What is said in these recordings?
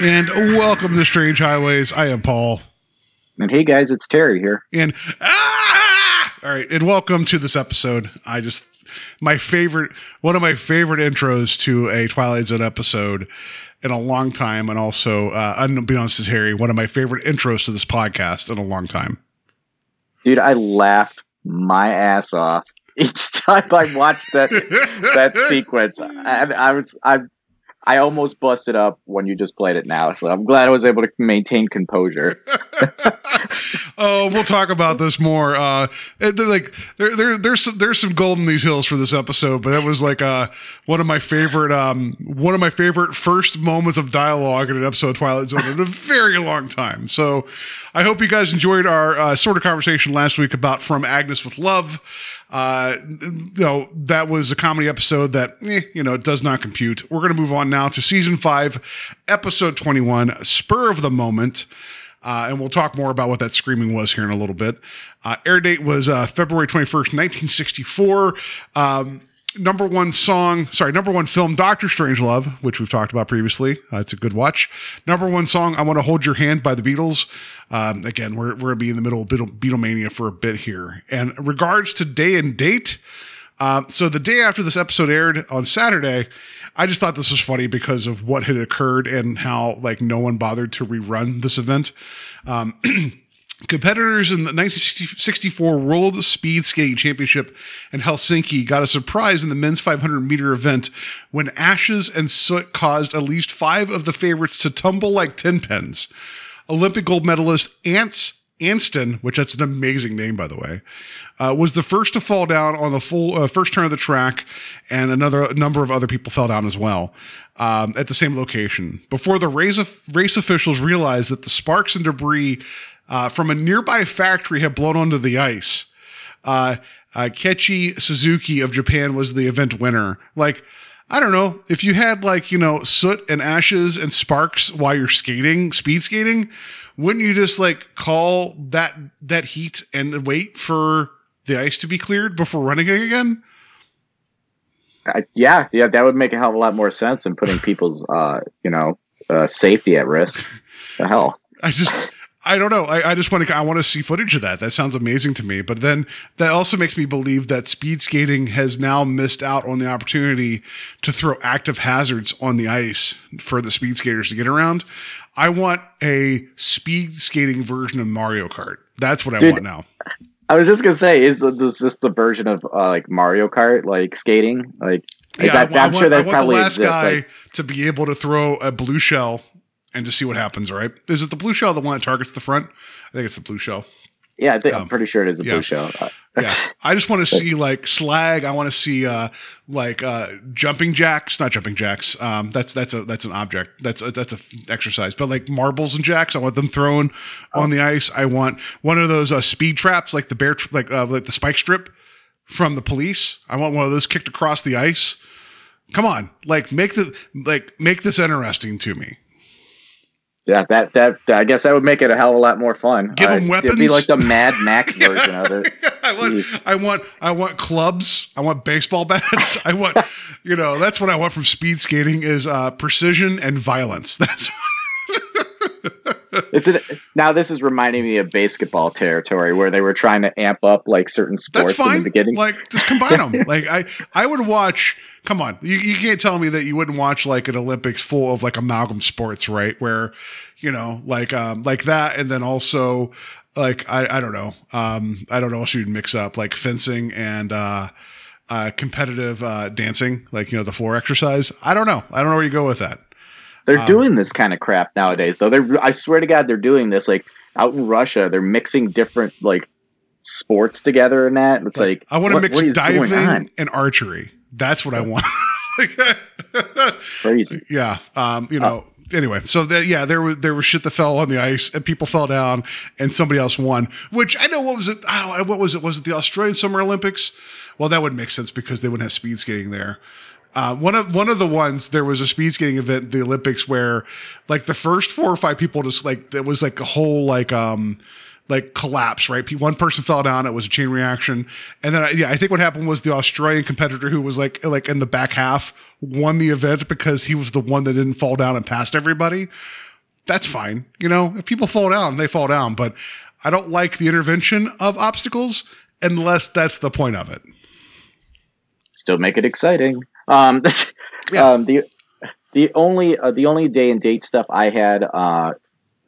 And welcome to Strange Highways. I am Paul. And hey guys, it's Terry here. And ah! all right, and welcome to this episode. I just my favorite, one of my favorite intros to a Twilight Zone episode in a long time, and also, uh, unbeknownst to be honest with Harry, one of my favorite intros to this podcast in a long time. Dude, I laughed my ass off each time I watched that that sequence. I, I was I I almost busted up when you just played it now, so I'm glad I was able to maintain composure. oh, we'll talk about this more. Uh, like there, there, there's some, there's some gold in these hills for this episode, but that was like uh, one of my favorite, um, one of my favorite first moments of dialogue in an episode of Twilight Zone in a very long time. So, I hope you guys enjoyed our uh, sort of conversation last week about From Agnes with Love. Uh, you know, that was a comedy episode that, eh, you know, it does not compute. We're going to move on now to season five, episode 21, Spur of the Moment. Uh, and we'll talk more about what that screaming was here in a little bit. Uh, air date was uh, February 21st, 1964. Um, number one song, sorry, number one film, Doctor Strangelove, which we've talked about previously. Uh, it's a good watch. Number one song, I Want to Hold Your Hand by the Beatles. Um, again, we're, we're going to be in the middle of Beatle, Beatlemania for a bit here. And regards to day and date, uh, so the day after this episode aired on Saturday, I just thought this was funny because of what had occurred and how like no one bothered to rerun this event. Um, competitors in the 1964 World Speed Skating Championship in Helsinki got a surprise in the men's 500 meter event when ashes and soot caused at least five of the favorites to tumble like tin pins. Olympic gold medalist Ants Antson, which that's an amazing name by the way, uh, was the first to fall down on the full uh, first turn of the track, and another number of other people fell down as well um, at the same location. Before the race, race officials realized that the sparks and debris uh, from a nearby factory had blown onto the ice. Uh, uh, Keiichi Suzuki of Japan was the event winner. Like, I don't know if you had like you know soot and ashes and sparks while you're skating, speed skating. Wouldn't you just like call that that heat and wait for the ice to be cleared before running again? I, yeah, yeah, that would make a hell of a lot more sense than putting people's, uh, you know, uh, safety at risk. The hell. I just I don't know. I, I just want to I want to see footage of that. That sounds amazing to me. But then that also makes me believe that speed skating has now missed out on the opportunity to throw active hazards on the ice for the speed skaters to get around. I want a speed skating version of Mario Kart. That's what I Dude, want now. I was just gonna say, is this just the version of uh, like Mario Kart, like skating? Like, Yeah, that, I, I I'm want, sure I that want probably the last exists. guy like- to be able to throw a blue shell and to see what happens. Right? Is it the blue shell the one that targets the front? I think it's the blue shell. yeah, I think, um, I'm pretty sure it is a yeah. blue shell. Uh, Yeah, I just want to see like slag. I want to see uh like uh jumping jacks, not jumping jacks. Um, that's that's a that's an object. That's a, that's a f- exercise. But like marbles and jacks, I want them thrown on the ice. I want one of those uh, speed traps, like the bear, tr- like uh, like the spike strip from the police. I want one of those kicked across the ice. Come on, like make the like make this interesting to me. Yeah, that, that I guess that would make it a hell of a lot more fun. Give 'em It'd be like the Mad Max version of it. I want, Jeez. I want, I want clubs. I want baseball bats. I want, you know, that's what I want from speed skating is uh, precision and violence. That's Is it now? This is reminding me of basketball territory where they were trying to amp up like certain sports that's in the beginning. Like just combine them. like I, I would watch. Come on, you, you can't tell me that you wouldn't watch like an Olympics full of like amalgam sports, right? Where, you know, like um, like that, and then also like I, I don't know, um, I don't know what you'd mix up like fencing and uh, uh, competitive uh, dancing, like you know the floor exercise. I don't know. I don't know where you go with that. They're um, doing this kind of crap nowadays, though. They're I swear to God, they're doing this like out in Russia. They're mixing different like sports together and that. It's like, I want to mix what is going diving and archery. That's what I want. Crazy. yeah. Um, you know. Anyway, so that yeah, there was there was shit that fell on the ice and people fell down and somebody else won. Which I know what was it? Oh, what was it? Was it the Australian Summer Olympics? Well, that would make sense because they wouldn't have speed skating there. Uh, one of one of the ones there was a speed skating event the Olympics where like the first four or five people just like there was like a whole like um like collapse, right? One person fell down. It was a chain reaction, and then yeah, I think what happened was the Australian competitor who was like like in the back half won the event because he was the one that didn't fall down and passed everybody. That's fine, you know. If people fall down, they fall down, but I don't like the intervention of obstacles unless that's the point of it. Still make it exciting. Um, Yeah. um, the the only uh, the only day and date stuff I had. Uh,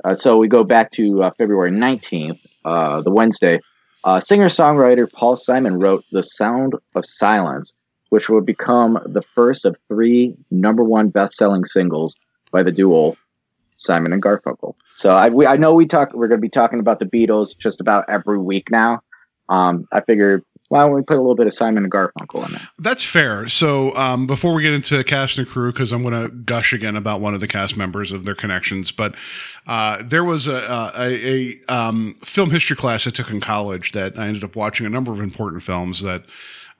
uh, so we go back to uh, February nineteenth, uh, the Wednesday. Uh, Singer songwriter Paul Simon wrote "The Sound of Silence," which would become the first of three number one best selling singles by the duo Simon and Garfunkel. So I we, I know we talk we're going to be talking about the Beatles just about every week now. Um, I figured why don't we put a little bit of Simon and Garfunkel in there? That's fair. So um, before we get into cast and crew, because I'm going to gush again about one of the cast members of their connections, but uh, there was a, a, a um, film history class I took in college that I ended up watching a number of important films. That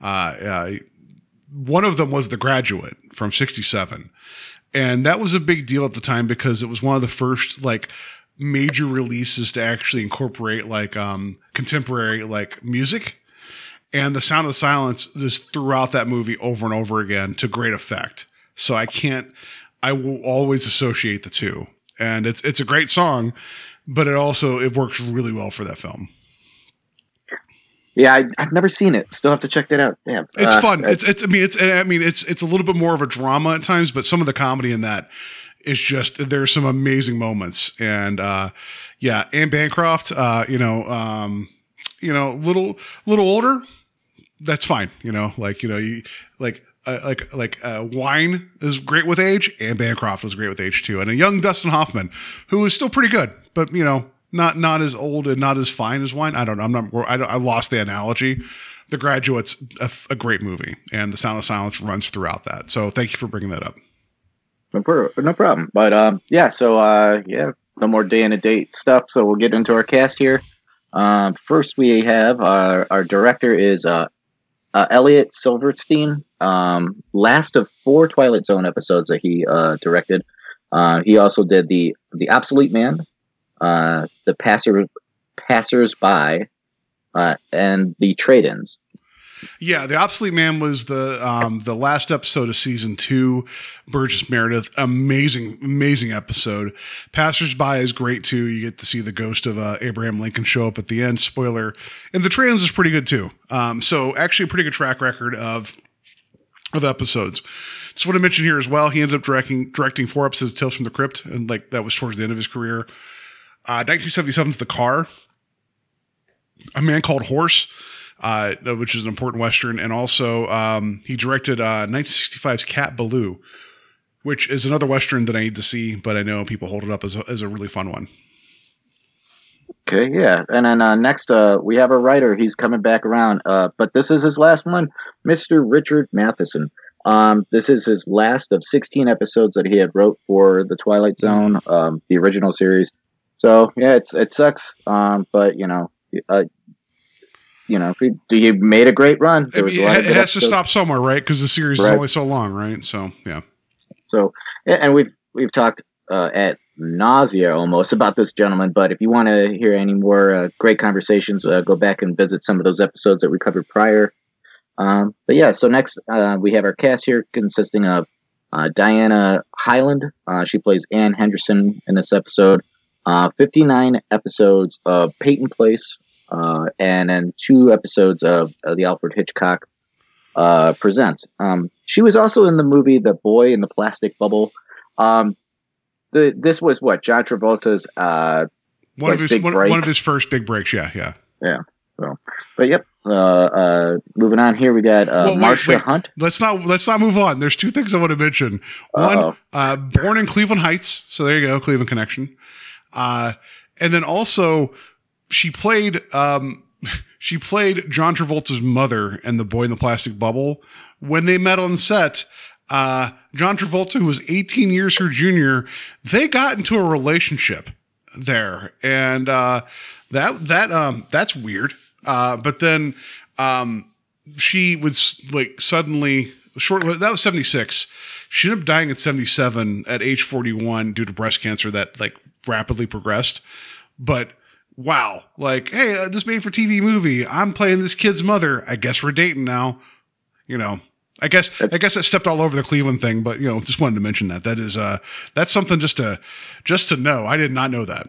uh, uh, one of them was The Graduate from '67, and that was a big deal at the time because it was one of the first like major releases to actually incorporate like um, contemporary like music and the sound of silence just throughout that movie over and over again to great effect. So I can't I will always associate the two. And it's it's a great song, but it also it works really well for that film. Yeah, I, I've never seen it. Still have to check that out. Yeah, It's uh, fun. uh, It's it's I mean it's I mean it's it's a little bit more of a drama at times, but some of the comedy in that is just there's some amazing moments. And uh yeah, Anne Bancroft, uh, you know, um, you know, little little older, that's fine. You know, like you know, you like uh, like like uh, wine is great with age, and Bancroft was great with age too, and a young Dustin Hoffman who is still pretty good, but you know, not not as old and not as fine as wine. I don't know. I'm not. I, I lost the analogy. The Graduate's a, great movie, and The Sound of Silence runs throughout that. So thank you for bringing that up. no, pro- no problem. But um, yeah. So uh, yeah, no more day and a date stuff. So we'll get into our cast here. Um, first, we have our our director is uh, uh Elliot Silverstein. Um, last of four Twilight Zone episodes that he uh directed. Uh, he also did the the Obsolete Man, uh, the Passer Passers By, uh, and the Trade-ins. Yeah, the obsolete man was the um, the last episode of season two. Burgess Meredith, amazing, amazing episode. Passersby is great too. You get to see the ghost of uh, Abraham Lincoln show up at the end. Spoiler, and the trans is pretty good too. Um, so actually, a pretty good track record of of episodes. Just want to mention here as well. He ended up directing directing four episodes of Tales from the Crypt, and like that was towards the end of his career. Uh, 1977's The Car, A Man Called Horse uh, which is an important western, and also um, he directed uh, 1965's Cat Ballou, which is another western that I need to see, but I know people hold it up as a, as a really fun one. Okay, yeah. And then uh, next, uh, we have a writer. He's coming back around, uh, but this is his last one, Mr. Richard Matheson. Um, this is his last of 16 episodes that he had wrote for the Twilight Zone, um, the original series. So yeah, it's it sucks, um, but you know, uh, you know, he, he made a great run. There was mean, a lot it, it has to stop somewhere, right? Because the series Right. is only so long, right? So yeah, So, and we've we've talked uh, at nausea almost about this gentleman. But if you want to hear any more uh, great conversations, uh, go back and visit some of those episodes that we covered prior. Um, but yeah, so next uh, we have our cast here consisting of uh, Diana Hyland. Uh, she plays Anne Henderson in this episode. Uh, 59 episodes of Peyton Place, uh, and then two episodes of uh, the Alfred Hitchcock uh, presents. Um, she was also in the movie The Boy in the Plastic Bubble. Um, the this was what John Travolta's. Uh, one Like of his one, one of his first big breaks. Yeah, yeah. Yeah. But yep. Uh, uh, moving on here, we got uh, Well, Marsha wait. Hunt. Let's not let's not move on. There's two things I want to mention. One, uh, born in Cleveland Heights, so there you go, Cleveland connection. Uh, and then also, she played um, she played John Travolta's mother and the boy in the plastic bubble. When they met on set, uh, John Travolta, who was 18 years her junior, they got into a relationship there, and uh, that that um, that's weird. Uh, but then um, she was like suddenly short. That was 76. She ended up dying at 77 at age 41 due to breast cancer that like rapidly progressed. But wow, like, hey, uh, this made for TV movie. I'm playing this kid's mother. I guess we're dating now. You know, I guess I guess I stepped all over the Cleveland thing, but you know, just wanted to mention that. That is uh that's something just to just to know. I did not know that.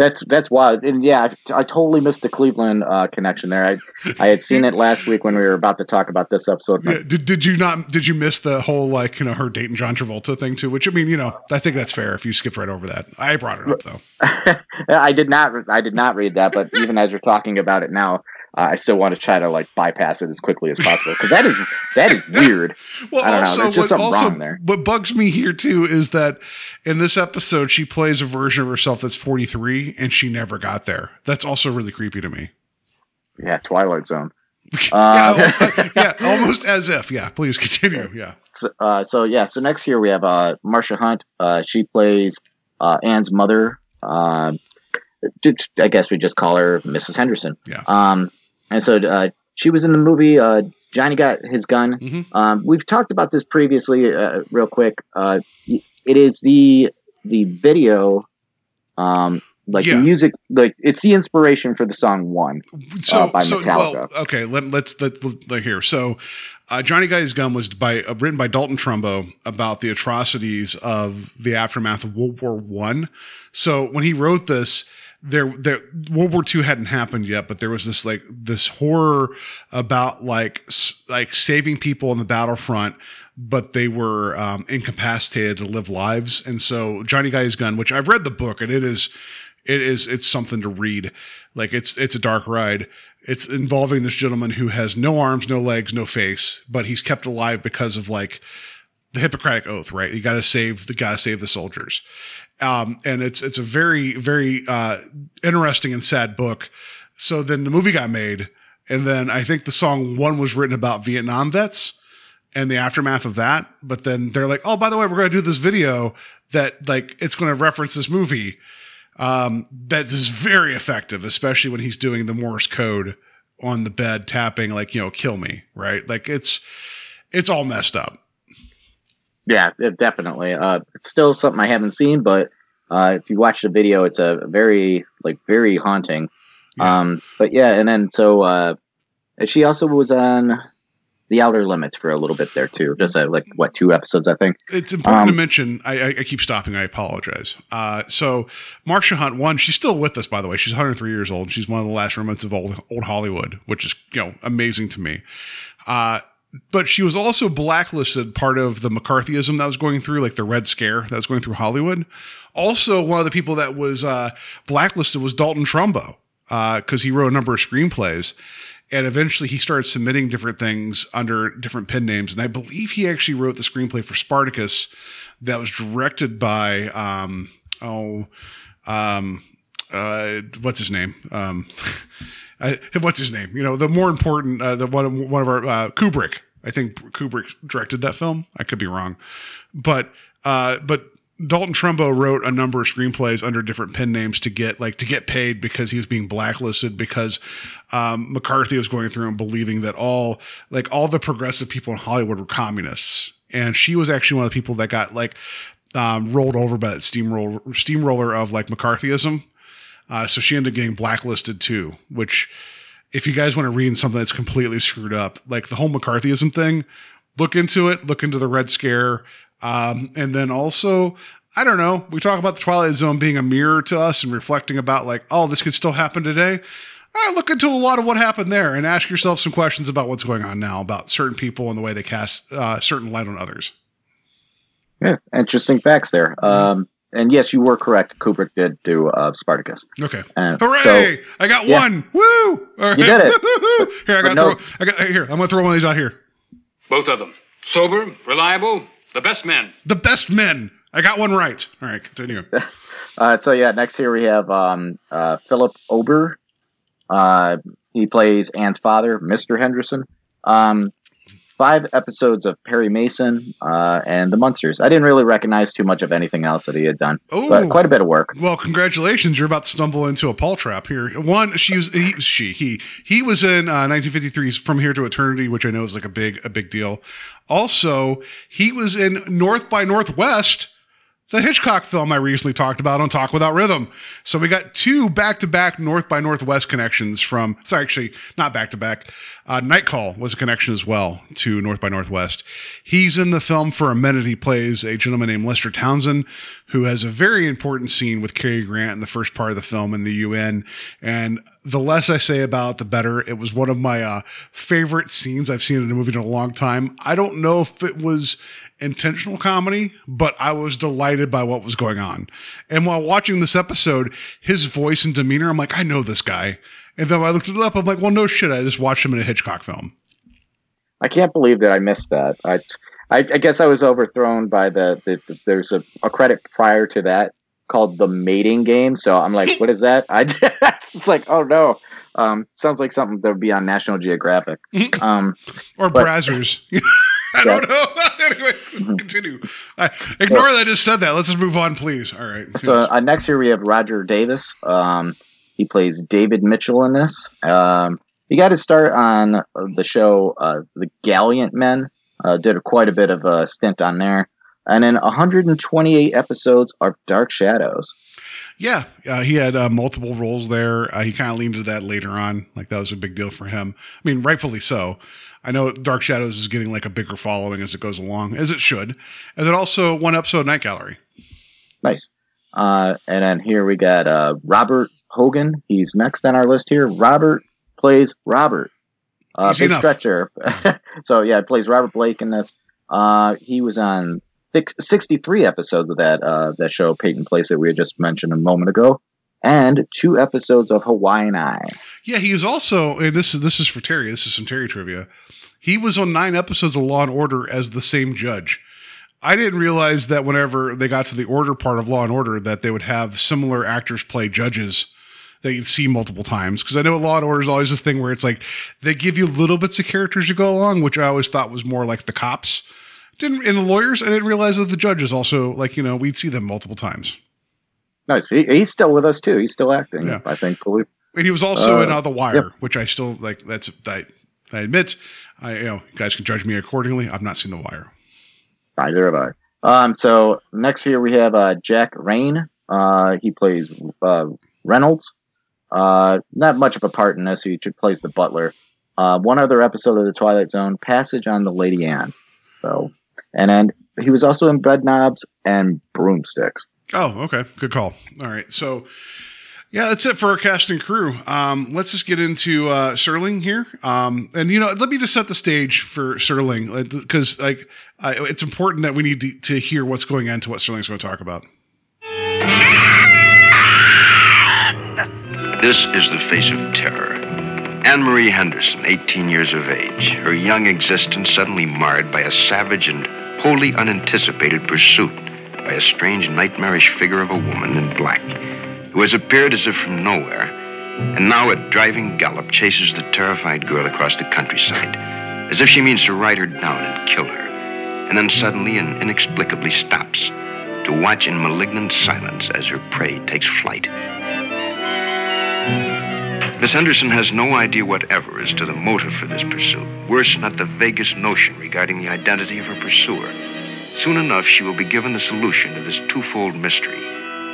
That's that's wild, and yeah, I, I totally missed the Cleveland uh, connection there. I I had seen it last week when we were about to talk about this episode. Yeah, did, did you not did you miss the whole like you know her dating John Travolta thing too? Which I mean, you know, I think that's fair if you skipped right over that. I brought it up though. I did not I did not read that, but even as you're talking about it now, uh, I still want to try to like bypass it as quickly as possible because that is that is weird. Well, I don't know. also, There's just what, something also wrong there. what bugs me here too is that in this episode she plays a version of herself that's 43 and she never got there. That's also really creepy to me. Yeah, Twilight Zone. yeah, Uh, al- yeah, almost as if. Yeah, please continue. Yeah. So, uh, so yeah, so next here we have uh, Marsha Hunt. Uh, she plays uh, Anne's mother. Um, d- I guess we just call her Mrs. Henderson. Yeah. Um, and so uh, she was in the movie uh, Johnny Got His Gun. Mhm. Um, we've talked about this previously, uh, real quick. Uh, it is the the video, um, like Yeah. the music, like it's the inspiration for the song "One." So, Uh, by so well, Metallica. okay. Let, let's let, let here. So, uh, Johnny his Gun was by uh, written by Dalton Trumbo about the atrocities of the aftermath of World War One. So when he wrote this, there, there World War Two hadn't happened yet, but there was this like this horror about like like saving people on the battlefront. But they were um, incapacitated to live lives, and so Johnny Got His Gun, which I've read the book, and it is it is it's something to read. Like it's it's a dark ride. It's involving this gentleman who has no arms no legs no face but he's kept alive because of like the hippocratic oath right? You got to save the to save the soldiers um and it's it's a very very uh interesting and sad book so then the movie got made and then i think the song one was written about vietnam vets and the aftermath of that but then they're like oh by the way we're going to do this video that like it's going to reference this movie um, that is very effective, especially when he's doing the Morse code on the bed, tapping like you know, kill me, right? Like it's it's all messed up. Yeah, definitely. Uh, it's still something I haven't seen, but uh, if you watch the video, it's a very like very haunting. Yeah. Um, but yeah, and then so uh, she also was on the Outer Limits for a little bit there too. Just uh, like what two episodes, I think. It's important to Um, mention. I, I, I keep stopping. I apologize. Uh, so Marsha Hunt, one, she's still with us, by the way. She's 103 years old. She's one of the last remnants of old old Hollywood, which is you know amazing to me. Uh, but she was also blacklisted part of the McCarthyism that was going through, like the Red Scare that was going through Hollywood. Also, one of the people that was uh, blacklisted was Dalton Trumbo because he wrote a number of screenplays. And eventually he started submitting different things under different pen names. And I believe he actually wrote the screenplay for Spartacus that was directed by, um, oh, um, uh, what's his name? Um, I, what's his name? You know, the more important, uh, the one one of our uh, Kubrick. I think Kubrick directed that film. I could be wrong, but uh, but Dalton Trumbo wrote a number of screenplays under different pen names to get like to get paid because he was being blacklisted because um, McCarthy was going through and believing that all like all the progressive people in Hollywood were communists, and she was actually one of the people that got like um, rolled over by that steamroller steamroller of like McCarthyism. Uh, so she ended up getting blacklisted too, which if you guys want to read something that's completely screwed up, like the whole McCarthyism thing, look into it, look into the Red Scare. Um, and then also, I don't know, we talk about the Twilight Zone being a mirror to us and reflecting about like, oh, this could still happen today. Uh, look into a lot of what happened there and ask yourself some questions about what's going on now about certain people and the way they cast uh, certain light on others. Yeah, interesting facts there. Um, and yes, you were correct. Kubrick did do uh, Spartacus. Okay. Uh, Hooray! so- I got yeah. one. Woo! All right. You did it. here, I got But no- throw, I got here. I'm gonna throw one of these out here. Both of them. Sober, reliable, the best men. The best men. I got one right. All right, continue. Uh, so yeah, next here we have um, uh, Philip Ober. Uh, he plays Anne's father, Mr. Henderson. Um, five episodes of Perry Mason uh, and The Munsters. I didn't really recognize too much of anything else that he had done, Oh, but quite a bit of work. Well, congratulations! You're about to stumble into a Paul trap here. One, she was he, she he he was in uh, 1953's From Here to Eternity, which I know is like a big a big deal. Also, he was in North by Northwest, the Hitchcock film I recently talked about on Talk Without Rhythm. So we got two back to back North by Northwest connections from. Sorry, actually not back to back. Uh, Night Call was a connection as well to North by Northwest. He's in the film for a minute. He plays a gentleman named Lester Townsend, who has a very important scene with Cary Grant in the first part of the film in the UN. And the less I say about, it, the better. It was one of my uh, favorite scenes I've seen in a movie in a long time. I don't know if it was intentional comedy, but I was delighted by what was going on. And while watching this episode, his voice and demeanor, I'm like, I know this guy. And then when I looked it up, I'm like, well, no shit. I just watched him in a Hitchcock film. I can't believe that I missed that. I, I, I guess I was overthrown by the, the, the there's a, a credit prior to that called the mating game. So I'm like, what is that? I it's like, oh no. Um, sounds like something that would be on National Geographic. Um, Or But- Brazzers. I don't know. anyway, continue. I, ignore that I just said that. Let's just move on, please. All right. so uh, next here we have Roger Davis. Um, he plays David Mitchell in this. Um, he got his start on the show uh, The Gallant Men. Uh, did a, quite a bit of a stint on there. And then 128 episodes of Dark Shadows. Yeah, uh, he had uh, multiple roles there. Uh, he kind of leaned into that later on. Like that was a big deal for him. I mean, rightfully so. I know Dark Shadows is getting like a bigger following as it goes along, as it should. And then also one episode of Night Gallery. Nice. Uh, and then here we got uh, Robert Hogan. He's next on our list here. Robert plays Robert. Uh, big enough. stretcher. so yeah, he plays Robert Blake in this. Uh, he was on six- 63 episodes of that uh, that show Peyton Place that we had just mentioned a moment ago, and two episodes of Hawaiian Eye. Yeah, he was also, and this is this is for Terry. This is some Terry trivia. He was on nine episodes of Law and Order as the same judge. I didn't realize that whenever they got to the order part of Law and Order, that they would have similar actors play judges that you'd see multiple times. Because I know Law and Order is always this thing where it's like they give you little bits of characters to go along, which I always thought was more like the cops. Didn't in the lawyers, I didn't realize that the judges also like you know we'd see them multiple times. Nice. He, he's still with us too. He's still acting. Yeah. I think. And he was also Uh, in uh, The Wire, yep. which I still like. That's I, I admit, I you know, you guys can judge me accordingly. I've not seen The Wire. Neither have I. Um, so next here we have uh, Jack Raine. Uh, he plays uh, Reynolds. Uh, not much of a part in this. He plays the butler. Uh, one other episode of the Twilight Zone, Passage on the Lady Anne. So, and then he was also in Bed Knobs and Broomsticks. Oh, okay, good call. All right, so yeah, that's it for our cast and crew. Um, let's just get into uh, Serling here, um, and you know, let me just set the stage for Serling because like I, it's important that we need to, to hear what's going into what Serling's going to talk about. This is the face of terror. Anne Marie Henderson, 18 years of age, her young existence suddenly marred by a savage and wholly unanticipated pursuit by a strange, nightmarish figure of a woman in black, who has appeared as if from nowhere, and now at driving gallop chases the terrified girl across the countryside, as if she means to ride her down and kill her, and then suddenly and inexplicably stops to watch in malignant silence as her prey takes flight. Miss Henderson has no idea whatever as to the motive for this pursuit. Worse, not the vaguest notion regarding the identity of her pursuer. Soon enough, she will be given the solution to this twofold mystery,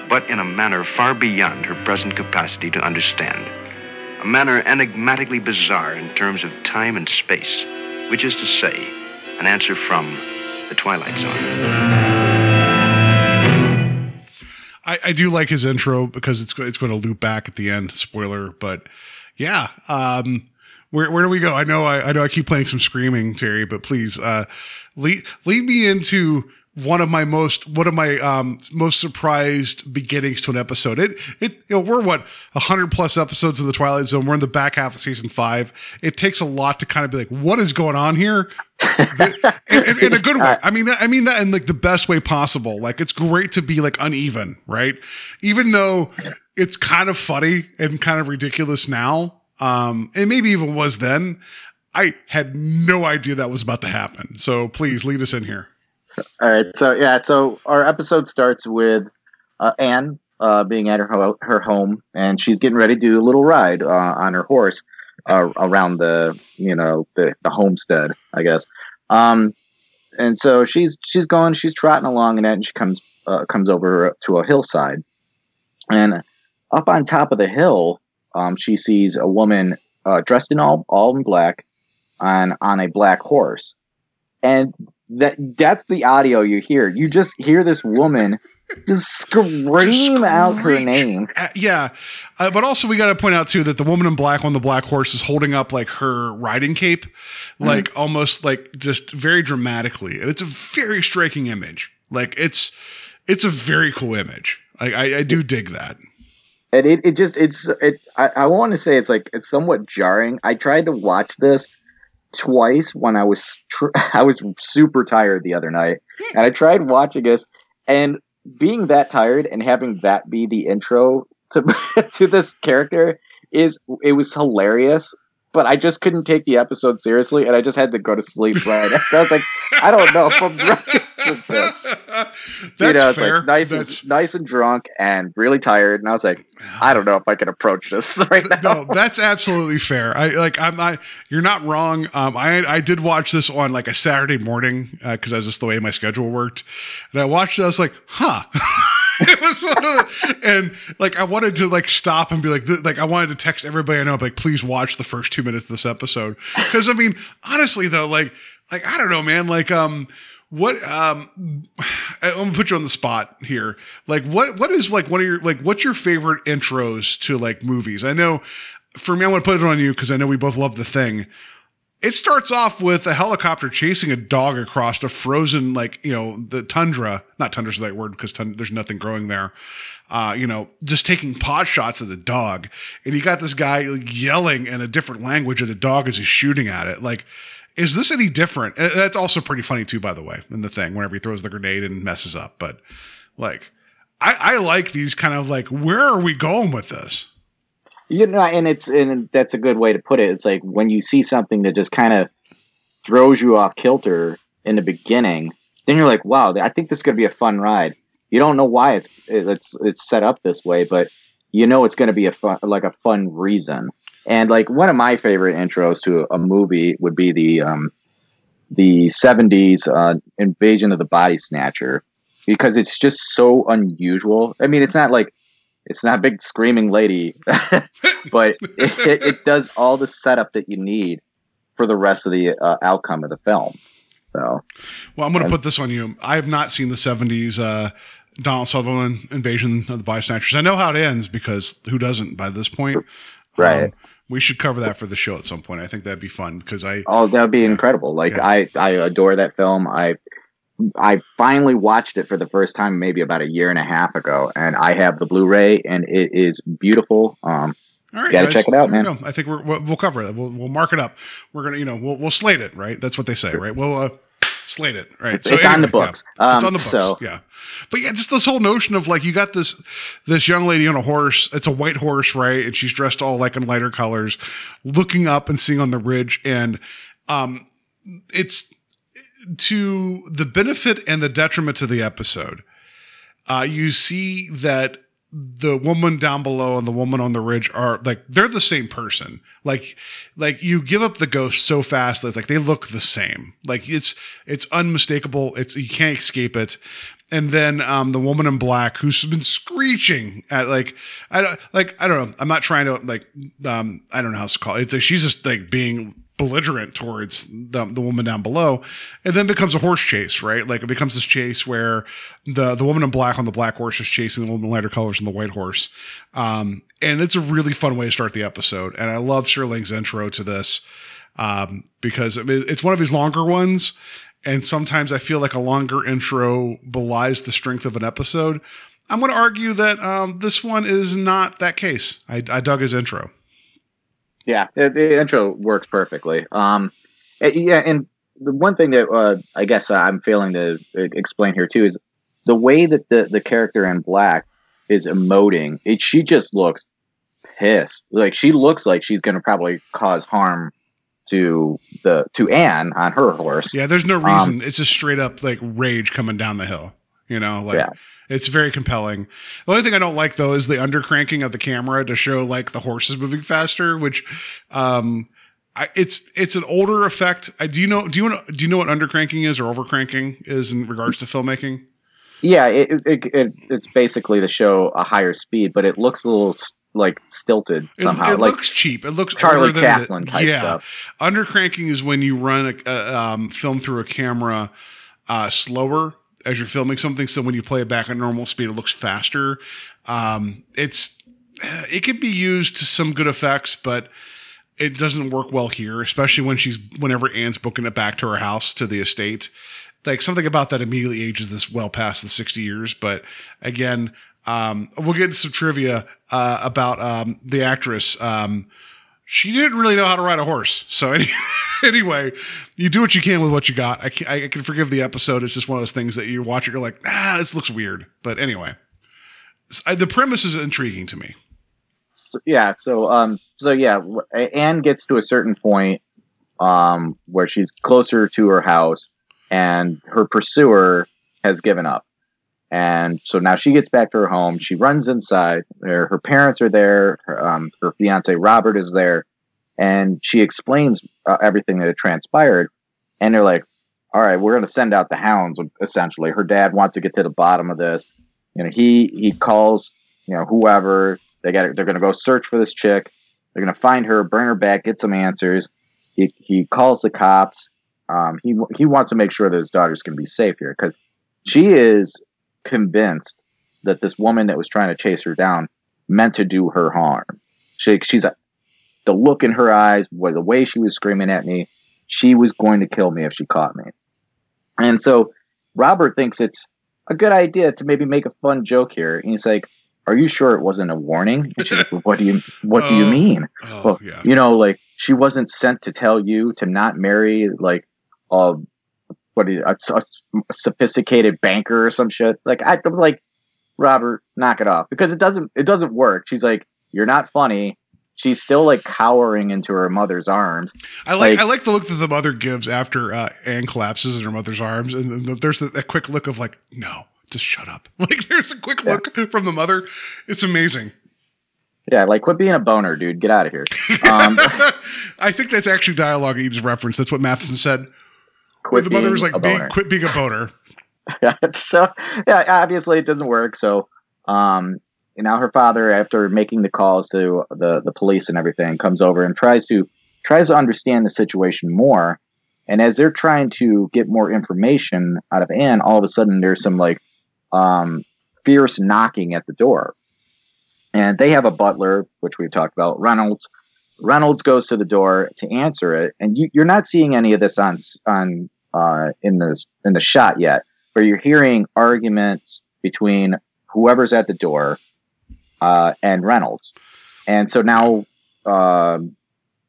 but in a manner far beyond her present capacity to understand. A manner enigmatically bizarre in terms of time and space, which is to say, an answer from the Twilight Zone. I, I do like his intro because it's it's going to loop back at the end. Spoiler, but yeah. Um, where where do we go? I know I, I know I keep playing some screaming, Terry, but please uh, lead lead me into one of my most one of my um, most surprised beginnings to an episode. It it you know we're what hundred plus episodes of the Twilight Zone. We're in the back half of season five. It takes a lot to kind of be like, what is going on here? in, in, in a good way. I mean that. I mean that in like the best way possible. Like it's great to be like uneven, right? Even though it's kind of funny and kind of ridiculous now, um, and maybe even was then. I had no idea that was about to happen. So please lead us in here. All right. So yeah. So our episode starts with uh, Anne uh, being at her ho- her home, and she's getting ready to do a little ride uh, on her horse uh, around the you know the the homestead, I guess. Um, and so she's she's going, she's trotting along, and and she comes uh, comes over to a hillside, and up on top of the hill, um, she sees a woman uh, dressed in all all in black on on a black horse, and that that's the audio you hear. You just hear this woman just scream Just out her name. Uh, yeah, uh, but also we got to point out too that the woman in black on the black horse is holding up like her riding cape, Mm-hmm. like almost like just very dramatically, and it's a very striking image. Like it's it's a very cool image. Like I, I do dig that. and it, it just it's it I, I want to say it's like it's somewhat jarring i tried to watch this twice when i was tr- i was super tired the other night and i tried watching this and being that tired and having that be the intro to to this character is it was hilarious but I just couldn't take the episode seriously, and I just had to go to sleep right after. I was like, I don't know if I'm ready for this. That's you know, it's fair. like nice That's, and nice and drunk and really tired, and I was like, I don't know if I can approach this right now. no, that's absolutely fair. I like. I'm not. You're not wrong. Um, I I did watch this on like a Saturday morning because that's just the way my schedule worked, and I watched it. I was like, huh. it was one of the, and like I wanted to like stop and be like, th- like I wanted to text everybody I know, like please watch the first two minutes of this episode because I mean, honestly though, like like I don't know, man, like um. What um I'm gonna put you on the spot here. Like what what is like one of your like what's your favorite intros to like movies? I know for me, I'm gonna put it on you because I know we both love the thing. It starts off with a helicopter chasing a dog across a frozen, like you know, the tundra. Not tundra's the right word because tund- there's nothing growing there. Uh, you know, just taking pot shots at the dog, and you got this guy yelling in a different language at the dog as he's shooting at it. Like, is this any different? And that's also pretty funny too, by the way, in the thing whenever he throws the grenade and messes up. But like, I, I like these kind of like, where are we going with this? You know, and it's and that's a good way to put it. It's like when you see something that just kind of throws you off kilter in the beginning, then you're like, "Wow, I think this is going to be a fun ride." You don't know why it's it's it's set up this way, but you know it's going to be a fun like a fun reason. And like one of my favorite intros to a movie would be the um the 70s uh Invasion of the Body Snatcher because it's just so unusual. I mean, it's not like it's not a big screaming lady, but it, it, it does all the setup that you need for the rest of the uh, outcome of the film. So Well, I'm going to put this on you. I have not seen the 70s uh, Donald Sutherland invasion of the Body Snatchers. I know how it ends because who doesn't by this point? Right. Um, we should cover that for the show at some point. I think that'd be fun because I. oh, that would be incredible. Like Yeah. I, I adore that film. I, I finally watched it for the first time maybe about a year and a half ago, and I have the Blu-ray, and it is beautiful. Um, All right, gotta guys, check it out, man. I think we're, we'll, we'll cover that. We'll, we'll mark it up. We're gonna, you know, we'll, we'll slate it, right? That's what they say, right? We'll uh, slate it, right? it's, it's on the books. Yeah. It's Um, on the books, So yeah. But yeah, just this whole notion of like you got this this young lady on a horse. It's a white horse, right? And she's dressed all like in lighter colors, looking up and seeing on the ridge, and um, it's to the benefit and the detriment to the episode. Uh, you see that the woman down below and the woman on the ridge are like they're the same person. Like like you give up the ghost so fast that it's like they look the same. Like it's it's unmistakable. It's you can't escape it. And then um, the woman in black who's been screeching at like I don't like I don't know. I'm not trying to like um I don't know how to call it. It's like she's just like being belligerent towards the, the woman down below and then becomes a horse chase right? Like it becomes this chase where the the woman in black on the black horse is chasing the woman in lighter colors on the white horse. Um and it's a really fun way to start the episode. And i love Serling's intro to this um because I mean, it's one of his longer ones. And sometimes i feel like a longer intro belies the strength of an episode. I'm going to argue that um this one is not that case. I, I dug his intro Yeah, the, the intro works perfectly. Um, eh, yeah, and the one thing that uh, I guess I'm failing to uh, explain here too is the way that the the character in black is emoting. It she just looks pissed. Like she looks like she's going to probably cause harm to the to Anne on her horse. Yeah, there's no Um, reason. it's just straight up like rage coming down the hill. You know, like Yeah. It's very compelling. The only thing I don't like though is the undercranking of the camera to show like the horses moving faster, which um I, it's it's an older effect. I do you know do you know do you know what undercranking is or overcranking is in regards to filmmaking? Yeah, it, it, it it's basically to show a higher speed, but it looks a little like stilted somehow. it like looks cheap. It looks Charlie it- Chaplin type yeah. stuff. Undercranking is when you run a, a um, film through a camera uh, slower as you're filming something. So when you play it back at normal speed, it looks faster. Um, it's it could be used to some good effects, but it doesn't work well here, especially when she's whenever Anne's booking it back to her house to the estate. Like something about that immediately ages this well past the 60 years. But again, um, we'll get into some trivia uh, about um, the actress. Um, she didn't really know how to ride a horse. So any, anyway, you do what you can with what you got. I can, I can forgive the episode. It's just one of those things that you watch it, you're like, ah, this looks weird. But anyway, I- the premise is intriguing to me. so, yeah so um so yeah anne gets to a certain point um where she's closer to her house and her pursuer has given up and so now she gets back to her home. She runs inside. Her, her parents are there. Her, um, her fiance robert is there. And she explains uh, everything that had transpired. And they're like all right we're going to send out the hounds essentially. Her dad wants to get to the bottom of this. You know he he calls you know whoever. They got they're going to go search for this chick. They're going to find her bring her back get some answers. He he calls the cops. Um he he wants to make sure that his daughter's to be safe here because she is convinced that this woman that was trying to chase her down meant to do her harm she she's a, the look in her eyes the way she was screaming at me she was going to kill me if she caught me and so robert thinks it's a good idea to maybe make a fun joke here and he's like are you sure it wasn't a warning? And she's like, what do you what do you Oh. mean? Oh, Well, yeah. You know, like she wasn't sent to tell you to not marry like a what you, a, a sophisticated banker or some shit. Like I- I'm like Robert, knock it off because it doesn't it doesn't work. She's like, you're not funny. She's still like cowering into her mother's arms. I like, Like- I like the look that the mother gives after uh, Anne collapses in her mother's arms, and then there's a, a quick look of like, no, just shut up. Like there's a quick look from the mother. It's amazing. Yeah, like quit being a boner, dude. Get out of here. Um, I think that's actually dialogue that you just referenced. That's what Matheson said. Quit the mother was being like, a "Be- boner. quit being a boner. so yeah, obviously it doesn't work. So um, and now her father, after making the calls to the the police and everything, comes over and tries to tries to understand the situation more. And as they're trying to get more information out of Anne, all of a sudden there's some like um, fierce knocking at the door. And they have a butler, which we've talked about, Reynolds. Reynolds goes to the door to answer it, and you, you're not seeing any of this on on uh, in the in the shot yet, but you're hearing arguments between whoever's at the door uh, and Reynolds, and so now um,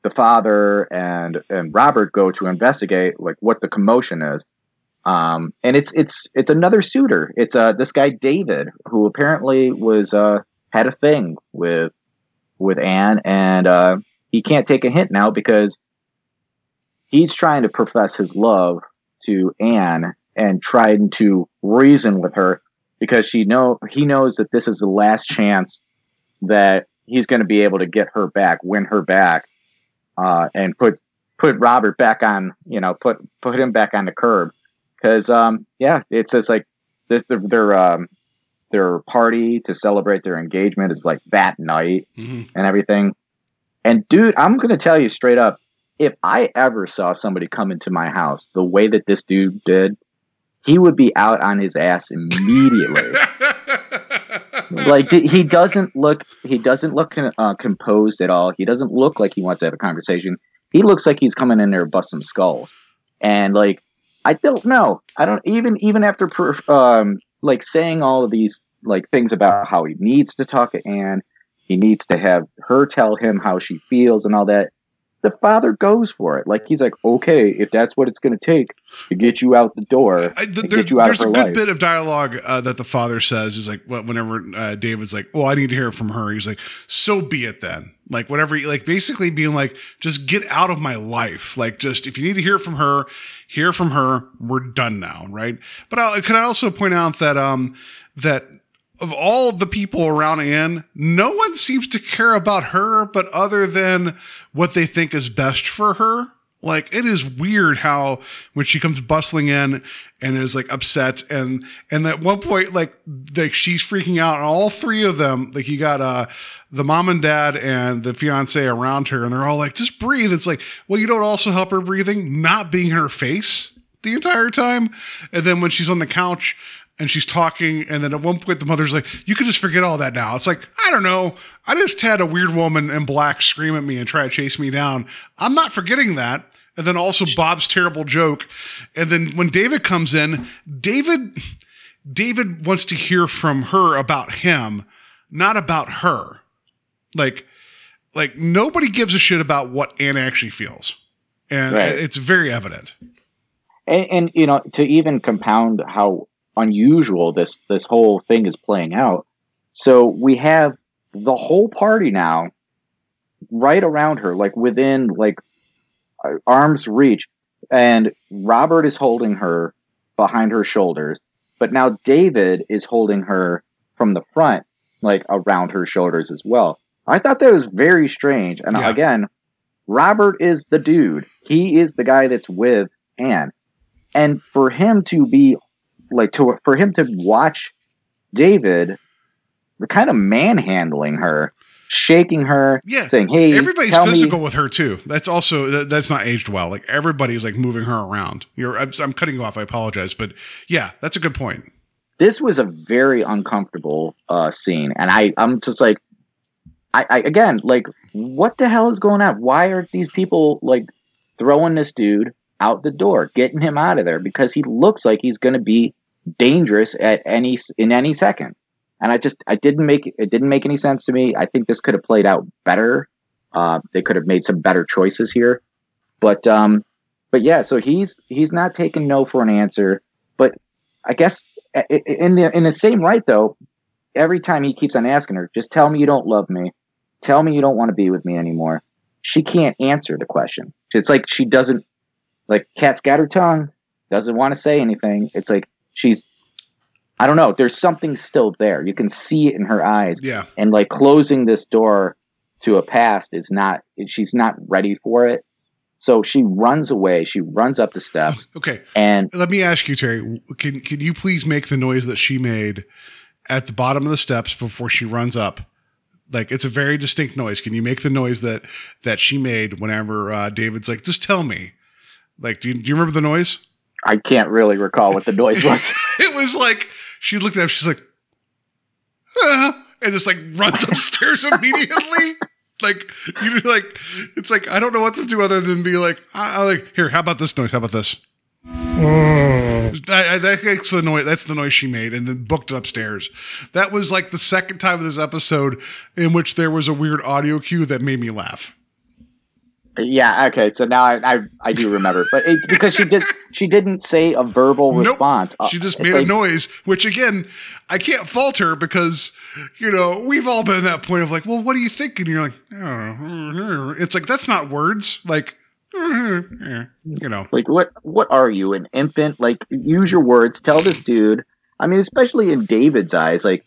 the father and and Robert go to investigate like what the commotion is. Um, and it's it's it's another suitor. It's uh this guy David who apparently was uh had a thing with with Anne, and uh, he can't take a hint now because he's trying to profess his love to Anne and trying to reason with her because she know he knows that this is the last chance that he's going to be able to get her back, win her back, uh, and put put Robert back on, you know, put put him back on the curb. Because um, yeah, it's just like their their their, um, their party to celebrate their engagement is like that night Mhm. and everything. And dude, I'm gonna tell you straight up, if I ever saw somebody come into my house the way that this dude did, he would be out on his ass immediately. like he doesn't look he doesn't look uh, composed at all. He doesn't look like he wants to have a conversation. He looks like he's coming in there to bust some skulls. And like I don't know. I don't even even after per- um like saying all of these like things about how he needs to talk to Anne, he needs to have her tell him how she feels and all that. The father goes for it. Like he's like, okay, if that's what it's going to take to get you out the door, I, th- there's get you out there's a good life. bit of dialogue uh, that the father says is like wh- whenever uh, David's like, "Well, I need to hear from her." He's like, "So be it then." Like whatever, like basically being like, "Just get out of my life." Like just if you need to hear from her, hear from her. We're done now, right? But I, can I also point out that um that of all the people around Anne, no one seems to care about her, but other than what they think is best for her. Like it is weird how when she comes bustling in and is like upset and and at one point like like she's freaking out and all three of them like you got uh the mom and dad and the fiance around her and they're all like just breathe. It's like well you don't also help her breathing? Not being in her face the entire time. And then when she's on the couch and she's talking and then at one point the mother's like you can just forget all that now. It's like i don't know. I just had a weird woman in black scream at me and try to chase me down. I'm not forgetting that. And then also bob's terrible joke. And then when david comes in david david wants to hear from her about him not about her. Like like nobody gives a shit about what anne actually feels. And Right. it's very evident. And, and you know to even compound how unusual this this whole thing is playing out. So we have the whole party now right around her like within like uh, arm's reach and robert is holding her behind her shoulders but now david is holding her from the front like around her shoulders as well. I thought that was very strange and Yeah. again robert is the dude. He is the guy that's with anne. And for him to be like to for him to watch David, the kind of manhandling her, shaking her, Yeah. saying, "Hey, Everybody's physical me." with her too. That's also that's not aged well. Like everybody's like moving her around. You're I'm, I'm cutting you off. I apologize, but yeah, that's a good point. This was a very uncomfortable uh, scene, and I I'm just like, I, I again like, what the hell is going on? Why are these people like throwing this dude out the door, getting him out of there because he looks like he's going to be dangerous at any in any second. And I just I didn't make it didn't make any sense to me. I think this could have played out better. Uh, they could have made some better choices here, but um, but yeah. So he's he's not taking no for an answer. But I guess in the in the same right though, every time he keeps on asking her, just tell me you don't love me, tell me you don't want to be with me anymore. She can't answer the question. It's like she doesn't like cat's got her tongue, doesn't want to say anything. It's like she's I don't know, there's something still there. You can see it in her eyes. Yeah, And like closing this door to a past is not she's not ready for it. So she runs away, she runs up the steps okay. and Let me ask you, Terry. Can can you please make the noise that she made at the bottom of the steps before she runs up? Like it's a very distinct noise. Can you make the noise that that she made whenever uh, David's like, "Just tell me"? Like, do you, do you remember the noise? I can't really recall what the noise was. it was like she looked at him. She's like, "Ah," and just like runs upstairs immediately. Like you like, it's like I don't know what to do other than be like, I, I like here. How about this noise? How about this? I, I, that's the noise. That's the noise she made, and then booked upstairs. That was like the second time of this episode in which there was a weird audio cue that made me laugh. Yeah, okay. So now I I, I do remember, but it's because she did she didn't say a verbal Nope. response. Uh, She just it's made a like- noise, which again, I can't fault her because, you know, we've all been at that point of like, well, what do you think? And you're like, oh, it's like, that's not words. Like, you know, Like what what are you, an infant? Like use your words. Tell this dude. I mean, especially in David's eyes, like,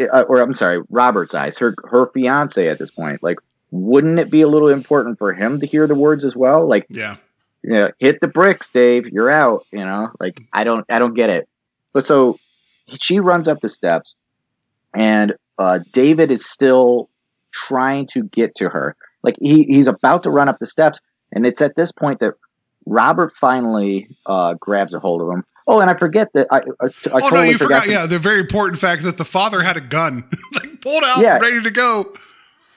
uh, or I'm sorry, Robert's eyes. Her her fiance at this point. Like, wouldn't it be a little important for him to hear the words as well? Like, yeah. you know, hit the bricks, Dave. You're out. You know, like I don't, I don't get it. But so she runs up the steps, and uh, David is still trying to get to her. Like he, he's about to run up the steps, and it's at this point that Robert finally uh, grabs a hold of him. Oh, and I forget that I, I, I oh, totally no, you forgot. forgot. Yeah. The very important fact that the father had a gun, like pulled out, Yeah. ready to go.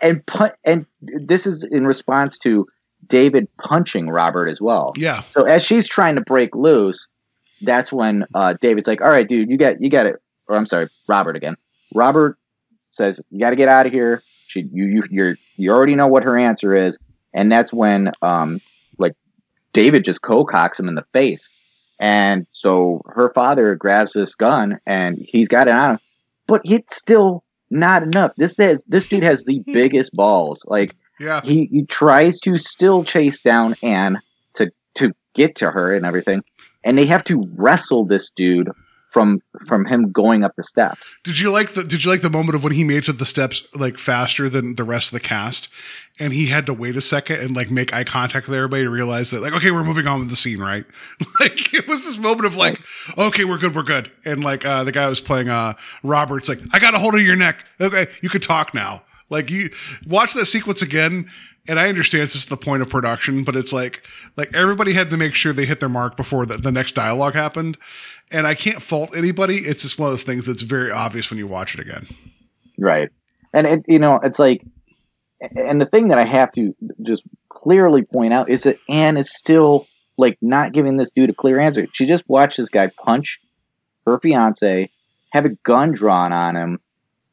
And put, and this is in response to David punching Robert as well. Yeah. So as she's trying to break loose, that's when uh, David's like, "All right, dude, you got you got it." Or I'm sorry, Robert again. Robert says, "You got to get out of here." She, you, you, you're, you already know what her answer is, and that's when um like David just co-cocks him in the face, and so her father grabs this gun and he's got it on him, but it's still not enough. This this dude has the biggest balls. Like Yeah. he, he tries to still chase down Anne to to get to her and everything, and they have to wrestle this dude from from him going up the steps. Did you like the Did you like the moment of when he made to the steps like faster than the rest of the cast, and he had to wait a second and like make eye contact with everybody to realize that like okay we're moving on with the scene right? like it was this moment of like okay we're good we're good. And like uh, the guy was playing uh Roberts like I got a hold of your neck. Okay you could talk now. Like you watch that sequence again and I understand this is the point of production but it's like like everybody had to make sure they hit their mark before the, the next dialogue happened and I can't fault anybody. It's just one of those things that's very obvious when you watch it again. Right. And it, you know, it's like, and the thing that I have to just clearly point out is that Anne is still like not giving this dude a clear answer. She just watched this guy punch her fiance, have a gun drawn on him,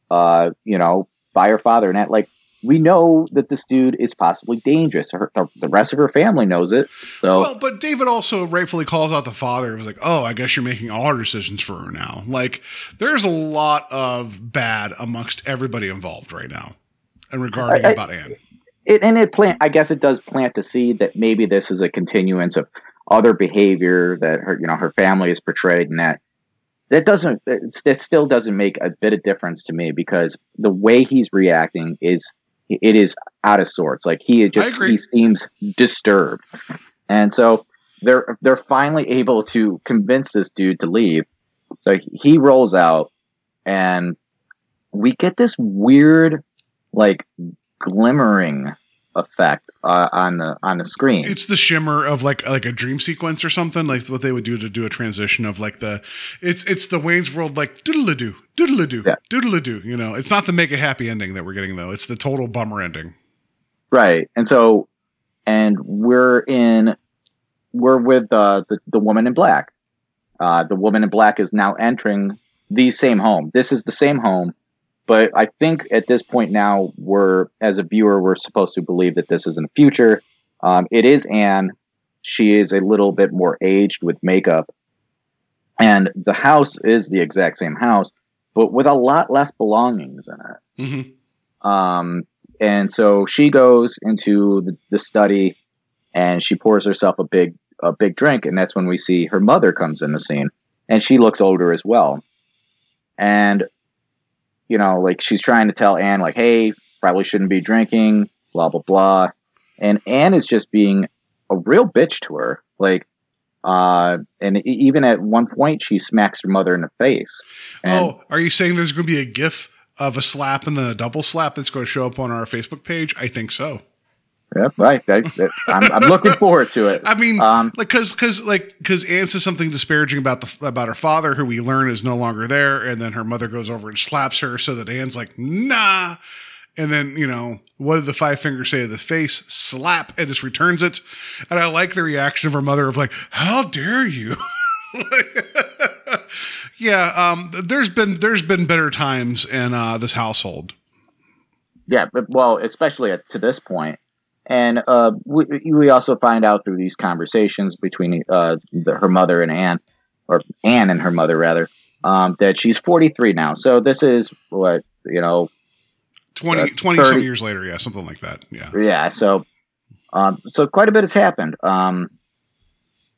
uh, you know, by her father, and that like we know that this dude is possibly dangerous. Her, the, the rest of her family knows it. So Well, but David also rightfully calls out the father. It was like, oh, I guess you're making all our decisions for her now. Like, there's a lot of bad amongst everybody involved right now, and regarding I- I- about Anne. it and it plant i guess it does plant a seed that maybe this is a continuance of other behavior that her you know her family is portrayed and that that doesn't that still doesn't make a bit of difference to me because the way he's reacting is it is out of sorts. Like he just he seems disturbed. And so they're they're finally able to convince this dude to leave. So he rolls out and we get this weird like glimmering effect uh, on the on the screen. It's the shimmer of like like a dream sequence or something, like what they would do to do a transition of like the it's it's the Wayne's World like doodle doo doodle doo Yeah. doodle doo. You know, it's not the make a happy ending that we're getting though. It's the total bummer ending. right, and so and we're in we're with uh, the the woman in black. Uh, the woman in black is now entering the same home. This is the same home, but I think at this point now we're as a viewer we're supposed to believe that this is in the future. Um, it is Anne. She is a little bit more aged with makeup, and the house is the exact same house, but with a lot less belongings in it. Mm-hmm. Um, and so she goes into the, the study and she pours herself a big a big drink, and that's when we see her mother comes in the scene, and she looks older as well. And you know, like she's trying to tell Anne, like, "Hey, probably shouldn't be drinking," blah blah blah. And Anne is just being a real bitch to her, like. Uh, and even at one point, she smacks her mother in the face. And oh, are you saying there's going to be a GIF of a slap and then a double slap that's going to show up on our Facebook page? I think so. Yeah, right. I, I'm, I'm looking forward to it. I mean, Um, like, cause, cause, like, cause Anne says something disparaging about the about her father, who we learn is no longer there, and then her mother goes over and slaps her, so that Anne's like, nah. And then, you know, what did the five fingers say to the face? Slap, and just returns it. And I like the reaction of her mother of like, how dare you? yeah, um, there's been there's been better times in uh, this household. Yeah, but well, especially at, to this point, and uh, we we also find out through these conversations between uh, the, her mother and Anne, or Anne and her mother rather, um, that she's 43 now. So this is what you know. 20, That's 20 some years later, yeah, something like that. Yeah. Yeah, so um, so quite a bit has happened. Um,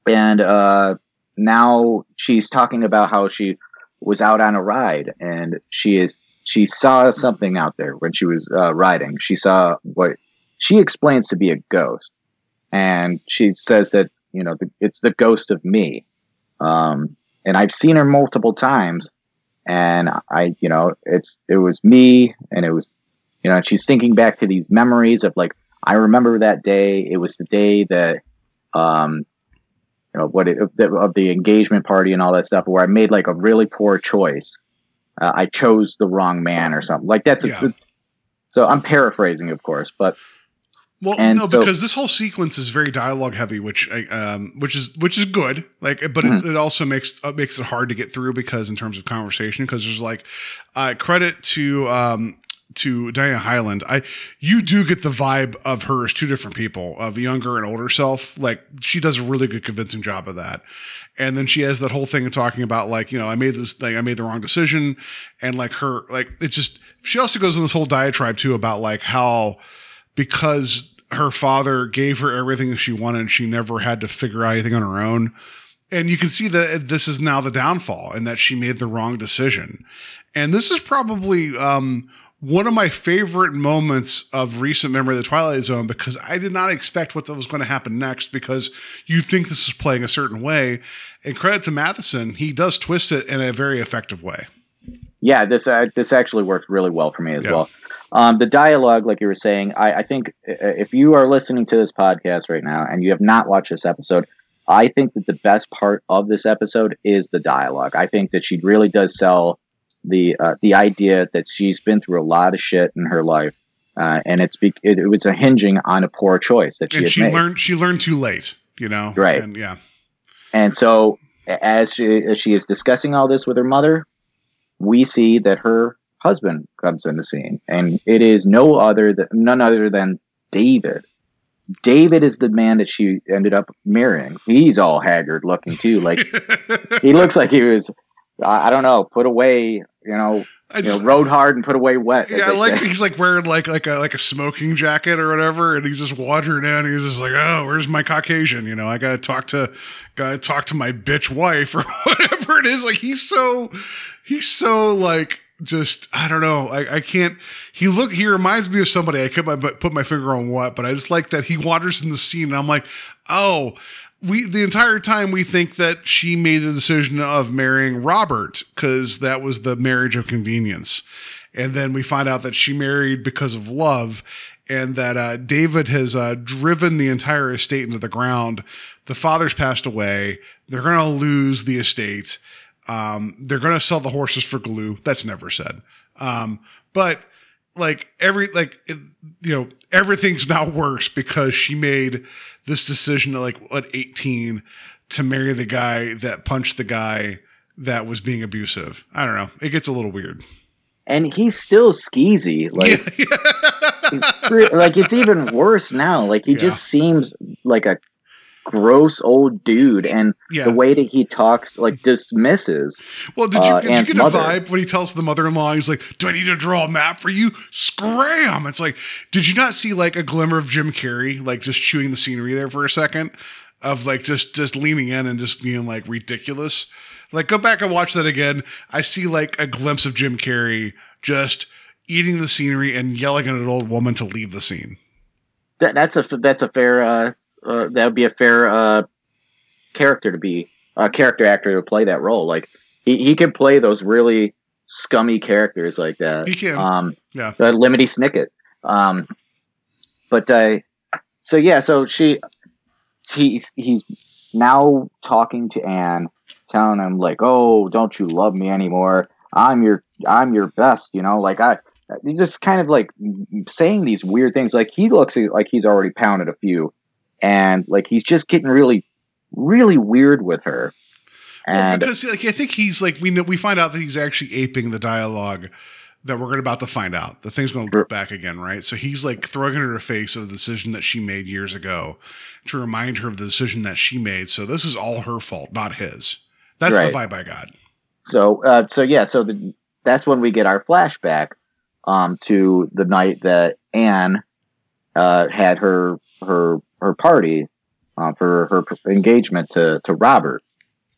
and uh, now she's talking about how she was out on a ride and she is she saw something out there when she was uh, riding. She saw what she explains to be a ghost, and she says that you know the, it's the ghost of me. Um, and I've seen her multiple times, and I you know it's it was me, and it was you know and she's thinking back to these memories of like I remember that day. It was the day that um, you know what it, of the, of the engagement party and all that stuff where I made like a really poor choice. Uh, I chose the wrong man or something like that's. a- so I'm paraphrasing, of course, but Well, And no, so- because this whole sequence is very dialogue heavy, which I, um, which is which is good. Like, but Mm-hmm. it, it also makes uh, makes it hard to get through because in terms of conversation, because there's like uh, credit to um, to Diana Hyland, I you do get the vibe of her as two different people, of younger and older self. Like she does a really good convincing job of that. And then she has that whole thing of talking about like, you know, I made this thing, I made the wrong decision. And like her, like it's just she also goes in this whole diatribe too about like how because her father gave her everything she wanted, and she never had to figure out anything on her own. And you can see that this is now the downfall and that she made the wrong decision. And this is probably um, one of my favorite moments of recent memory of the Twilight Zone because I did not expect what was going to happen next because you think this is playing a certain way. And credit to Matheson, he does twist it in a very effective way. Yeah, this uh, this actually worked really well for me as Yeah. well. Um, the dialogue, like you were saying, I, I think uh, if you are listening to this podcast right now and you have not watched this episode, I think that the best part of this episode is the dialogue. I think that she really does sell the uh, the idea that she's been through a lot of shit in her life, uh, and it's be- it, it was a hinging on a poor choice that she And she made. learned she learned too late, you know? Right. And yeah. And so, as she, as she is discussing all this with her mother, we see that her husband comes in the scene, and it is no other than none other than David. David is the man that she ended up marrying. He's all haggard looking too. Like he looks like he was, I don't know, put away. You know, I you know, rode hard and put away wet. yeah, I like say. he's like wearing like like a like a smoking jacket or whatever, and he's just wandering in. He's just like, oh, where's my Caucasian? You know, I gotta talk to gotta talk to my bitch wife or whatever it is. Like he's so he's so like just I don't know. I, I can't. He look. He reminds me of somebody. I could put my finger on what, but I just like that he wanders in the scene, and I'm like, oh. We the entire time we think that she made the decision of marrying Robert because that was the marriage of convenience, and then we find out that she married because of love, and that uh, David has uh, driven the entire estate into the ground. The father's passed away. They're going to lose the estate. Um, they're going to sell the horses for glue. That's never said. Um, but like every like it, you know everything's now worse because she made this decision at like at 18 to marry the guy that punched the guy that was being abusive. I don't know. It gets a little weird. and he's still skeezy. Like, it's re- like it's even worse now. Like he Yeah. just seems like a gross old dude, and Yeah. the way that he talks, like dismisses. Well, did you, uh, did you get mother. a vibe when he tells the mother-in-law, he's like, "Do I need to draw a map for you?" Scram! It's like, did you not see like a glimmer of Jim Carrey, like just chewing the scenery there for a second, of like just just leaning in and just being like ridiculous? Like, go back and watch that again. I see like a glimpse of Jim Carrey just eating the scenery and yelling at an old woman to leave the scene. That that's a that's a fair. Uh, uh, that would be a fair uh, character to be a character actor to play that role. Like he he can play those really scummy characters like that. He can. Um, Yeah. the Lemony Snicket. Um, but uh, so yeah, so she he's he's now talking to Anne, telling him like, "Oh, don't you love me anymore? I'm your I'm your best." You know, like I just kind of like saying these weird things. Like he looks like he's already pounded a few, and like he's just getting really really weird with her. Well, And because like I think he's like we know we find out that he's actually aping the dialogue that we're about to find out. The thing's going to look back again, right? So he's like throwing in her face of the decision that she made years ago to remind her of the decision that she made. So this is all her fault, not his. That's Right. the vibe I got. So, uh, so yeah, so the, that's when we get our flashback um, to the night that Anne uh, had her her her party uh, for her engagement to to Robert,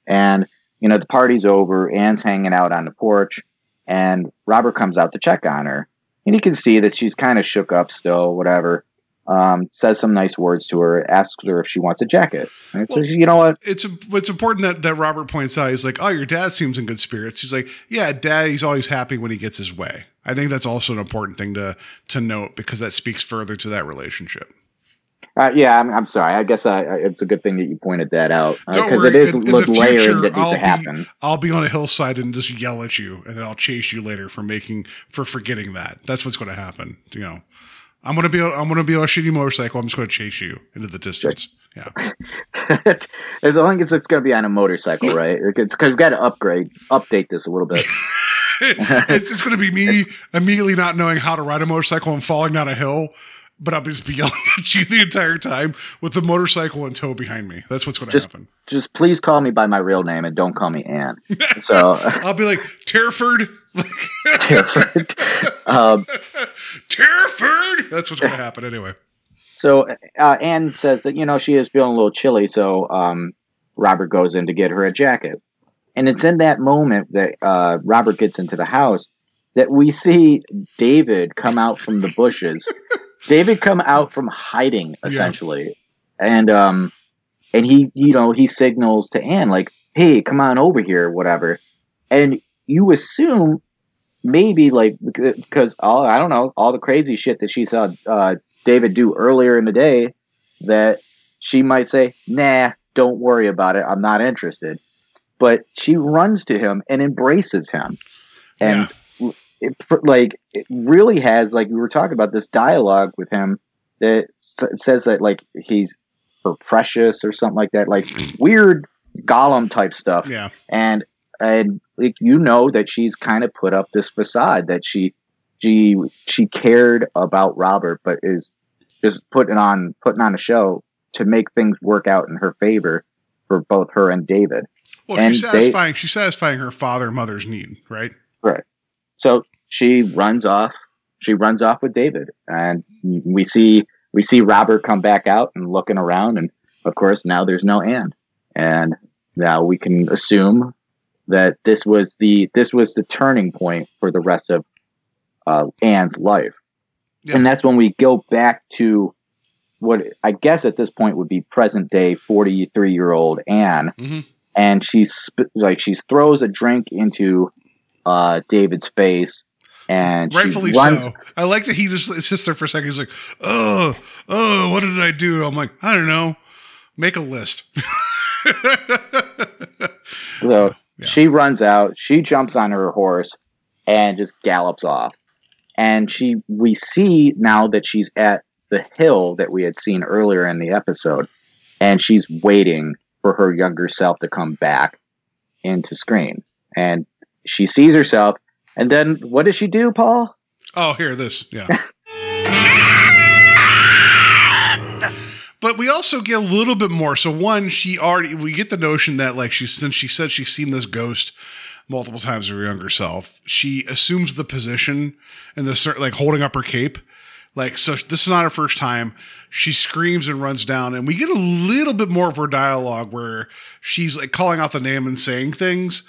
and you know the party's over. Anne's hanging out on the porch, and Robert comes out to check on her, and you can see that she's kind of shook up still, whatever. Um, says some nice words to her, asks her if she wants a jacket. Well- she, you know what? It's it's important that that Robert points out. He's like, "Oh, your dad seems in good spirits." He's like, "Yeah, dad. He's always happy when he gets his way." I think that's also an important thing to to note because that speaks further to that relationship. Uh, yeah, I'm, I'm sorry. I guess I, I, it's a good thing that you pointed that out uh, because worry, it is in- in the the layering future, that needs I'll to be- happen. I'll be on a hillside and just yell at you, and then I'll chase you later for making for forgetting that. That's what's going to happen. You know, I'm gonna be I'm gonna be on a shitty motorcycle. I'm just going to chase you into the distance. Yeah, as long as it's going to be on a motorcycle, right? It's because we've got to upgrade, update this a little bit. it's it's going to be me immediately not knowing how to ride a motorcycle and falling down a hill, but I'll be yelling at you the entire time with the motorcycle in tow behind me. That's what's going to happen. Just please call me by my real name and don't call me Ann. So, I'll be like Terford, um, Terford. That's what's going to happen anyway. so uh, Anne says that you know she is feeling a little chilly, so um, Robert goes in to get her a jacket, and it's in that moment that uh, Robert gets into the house that we see David come out from the bushes. David come out from hiding essentially, and um, and he you know he signals to Anne like, "Hey, come on over here," whatever, and you assume maybe like because all I don't know all the crazy shit that she saw uh, David do earlier in the day that she might say, "Nah, don't worry about it. I'm not interested." But she runs to him and embraces him, and it, like it really has like we were talking about this dialogue with him that s- says that like he's her precious or something like that, like weird Gollum type stuff Yeah. and and like you know that she's kind of put up this facade that she she she cared about Robert, but is just putting on putting on a show to make things work out in her favor for both her and David. Well, And she's they- satisfying. she's satisfying her father and mother's need, right? right? So she runs off. She runs off with David, and we see we see Robert come back out and looking around, and of course now there's no Anne, and now we can assume that this was the this was the turning point for the rest of uh, Anne's life, Yeah. and that's when we go back to what I guess at this point would be present day forty three year old Anne, Mhm. and she's sp- like she throws a drink into uh, David's face, and she Rightfully runs. so. I like that he just sits there for a second. He's like, "Oh, oh, what did I do?" I'm like, "I don't know. Make a list." So Yeah. she runs out. She jumps on her horse and just gallops off. And she, we see now that she's at the hill that we had seen earlier in the episode, and she's waiting for her younger self to come back into screen. And she sees herself, and then what does she do, Paul? Oh, here, this, yeah. but we also get a little bit more. So one, she already we get the notion that like she's since she said she's seen this ghost multiple times of her younger self, she assumes the position and the like holding up her cape. Like so, this is not her first time. She screams and runs down, and we get a little bit more of her dialogue where she's like calling out the name and saying things.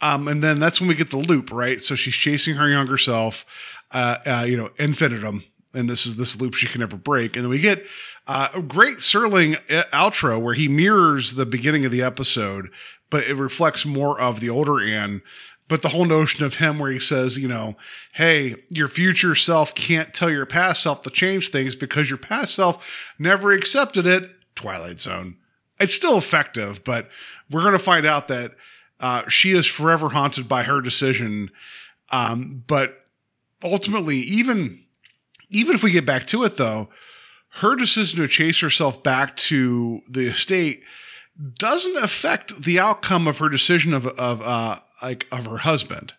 Um, and then that's when we get the loop, right? So she's chasing her younger self, uh, uh, you know, infinitum, and this is this loop she can never break. And then we get uh, a great Serling uh, outro where he mirrors the beginning of the episode, but it reflects more of the older Anne. But the whole notion of him where he says, you know, hey, your future self can't tell your past self to change things because your past self never accepted it. Twilight Zone. It's still effective, but we're going to find out that uh, she is forever haunted by her decision. Um, but ultimately, even even if we get back to it, though, her decision to chase herself back to the estate doesn't affect the outcome of her decision of of uh, like of her husband,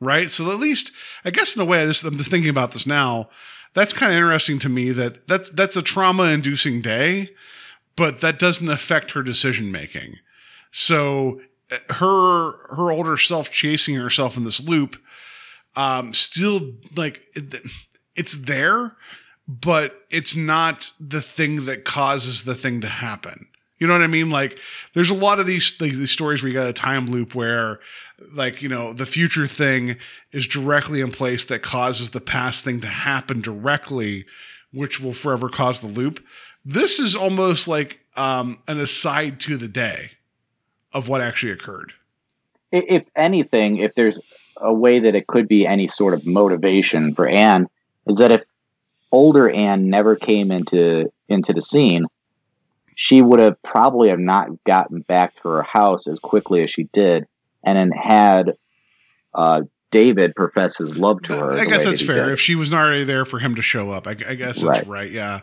right? So at least, I guess in a way, I just, I'm just thinking about this now. That's kind of interesting to me. That that's that's a trauma inducing day, but that doesn't affect her decision making. So her her older self chasing herself in this loop um still like it, it's there but it's not the thing that causes the thing to happen. You know what i mean? Like there's a lot of these these, these stories where you got a time loop where like you know the future thing is directly in place that causes the past thing to happen directly which will forever cause the loop. This is almost like um an aside to the day of what actually occurred If anything, if there's a way that it could be any sort of motivation for Anne, is that if older Anne never came into into the scene, she would have probably have not gotten back to her house as quickly as she did, and then had uh, David profess his love to her. I guess that's that fair. did. If she was not already there for him to show up, I, I guess that's right. Right. Yeah.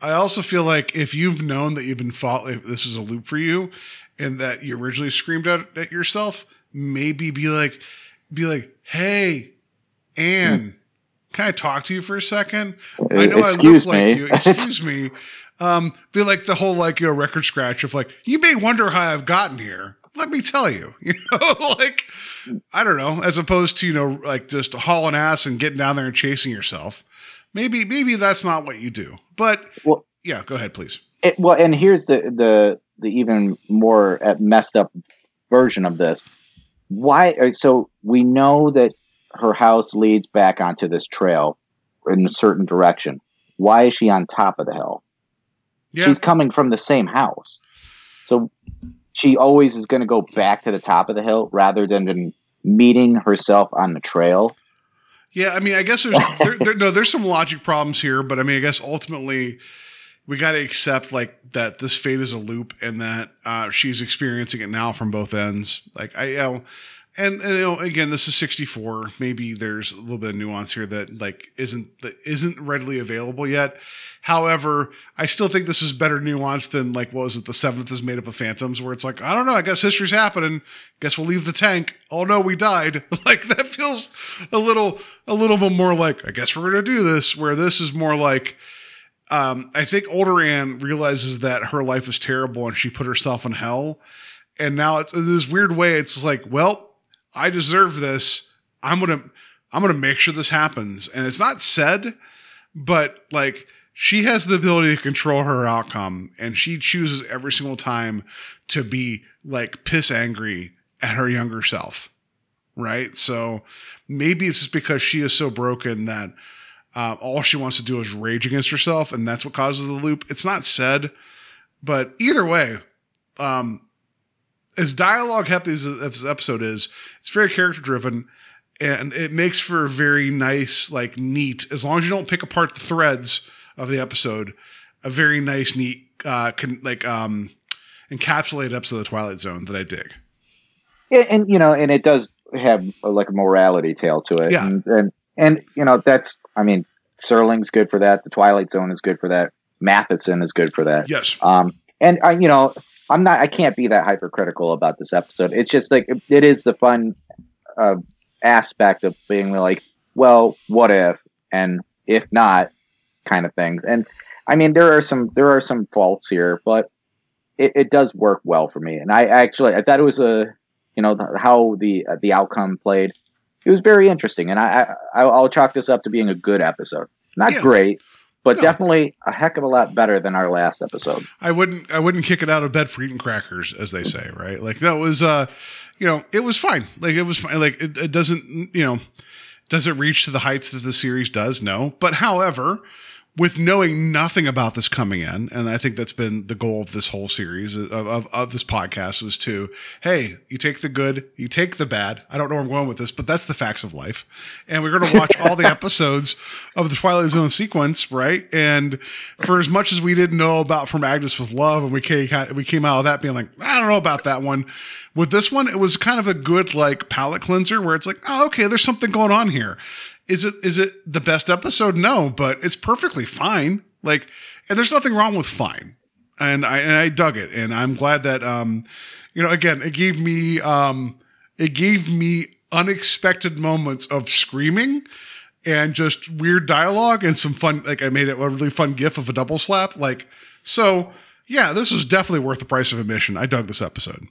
I also feel like if you've known that you've been fought, if this is a loop for you, and that you originally screamed out at yourself, maybe be like, be like, "Hey, Anne, can I talk to you for a second? I know I Excuse look like you. Excuse me." Um, be like the whole like you know record scratch of like, "You may wonder how I've gotten here. Let me tell you." You know, like I don't know, as opposed to you know like just hauling ass and getting down there and chasing yourself. Maybe maybe that's not what you do. But Well- yeah, go ahead, please. It, well, and here's the the the even more uh, messed up version of this. Why? uh, So we know that her house leads back onto this trail in a certain direction. Why is she on top of the hill? Yeah, She's coming from the same house, so she always is going to go back to the top of the hill rather than than meeting herself on the trail. Yeah, I mean, I guess there's there, there, no, there's some logic problems here, but I mean, I guess ultimately we got to accept like that this fate is a loop and that uh, she's experiencing it now from both ends. Like I, you know, and, and you know, again, this is 64. Maybe there's a little bit of nuance here that like isn't that isn't readily available yet. However, I still think this is better nuance than like what was it? The seventh is made up of phantoms, where it's like I don't know. I guess history's happening. Guess we'll leave the tank. Oh no, we died. Like that feels a little a little bit more like I guess we're gonna do this. Where this is more like um, I think older Anne realizes that her life is terrible and she put herself in hell. And now it's in this weird way, it's like, well, I deserve this. I'm gonna I'm gonna make sure this happens. And it's not said, but like she has the ability to control her outcome and she chooses every single time to be like piss angry at her younger self. Right. So maybe it's just because she is so broken that uh, all she wants to do is rage against herself, and that's what causes the loop. It's not said, but either way, um, as dialogue heavy as this episode is, it's very character driven, and it makes for a very nice, like neat. As long as you don't pick apart the threads of the episode, a very nice, neat, uh, con- like um, encapsulated episode of the Twilight Zone that I dig. Yeah, and you know, and it does have like a morality tale to it. Yeah. And, and and you know, that's I mean, Serling's good for that. The Twilight Zone is good for that. Matheson is good for that. Yes. Um, and I, you know, I'm not. I can't be that hypercritical about this episode. It's just like it, it is the fun uh, aspect of being like, well, what if and if not, kind of things. And I mean, there are some there are some faults here, but it, it does work well for me. And I actually I thought it was a you know how the uh, the outcome played. It was very interesting, and I, I I'll chalk this up to being a good episode. Not Yeah. great, but No. definitely a heck of a lot better than our last episode. I wouldn't I wouldn't kick it out of bed for eating crackers, as they say, right? Like that was uh you know, it was fine. Like it was fine. Like it, it doesn't you know does it reach to the heights that the series does? No. But however, with knowing nothing about this coming in, and I think that's been the goal of this whole series of, of, of this podcast was to, hey, you take the good, you take the bad. I don't know where I'm going with this, but that's the facts of life. And we're going to watch all the episodes of the Twilight Zone sequence, right? And for as much as we didn't know about From Agnes with Love, and we came, we came out of that being like, I don't know about that one. With this one, it was kind of a good like palate cleanser where it's like, oh, okay, there's something going on here. Is it is it the best episode? No, but it's perfectly fine. Like, and there's nothing wrong with fine. And I and I dug it, and I'm glad that um, you know, again, it gave me um, it gave me unexpected moments of screaming and just weird dialogue and some fun. Like I made it a really fun gif of a double slap. Like, so yeah, this was definitely worth the price of admission. I dug this episode.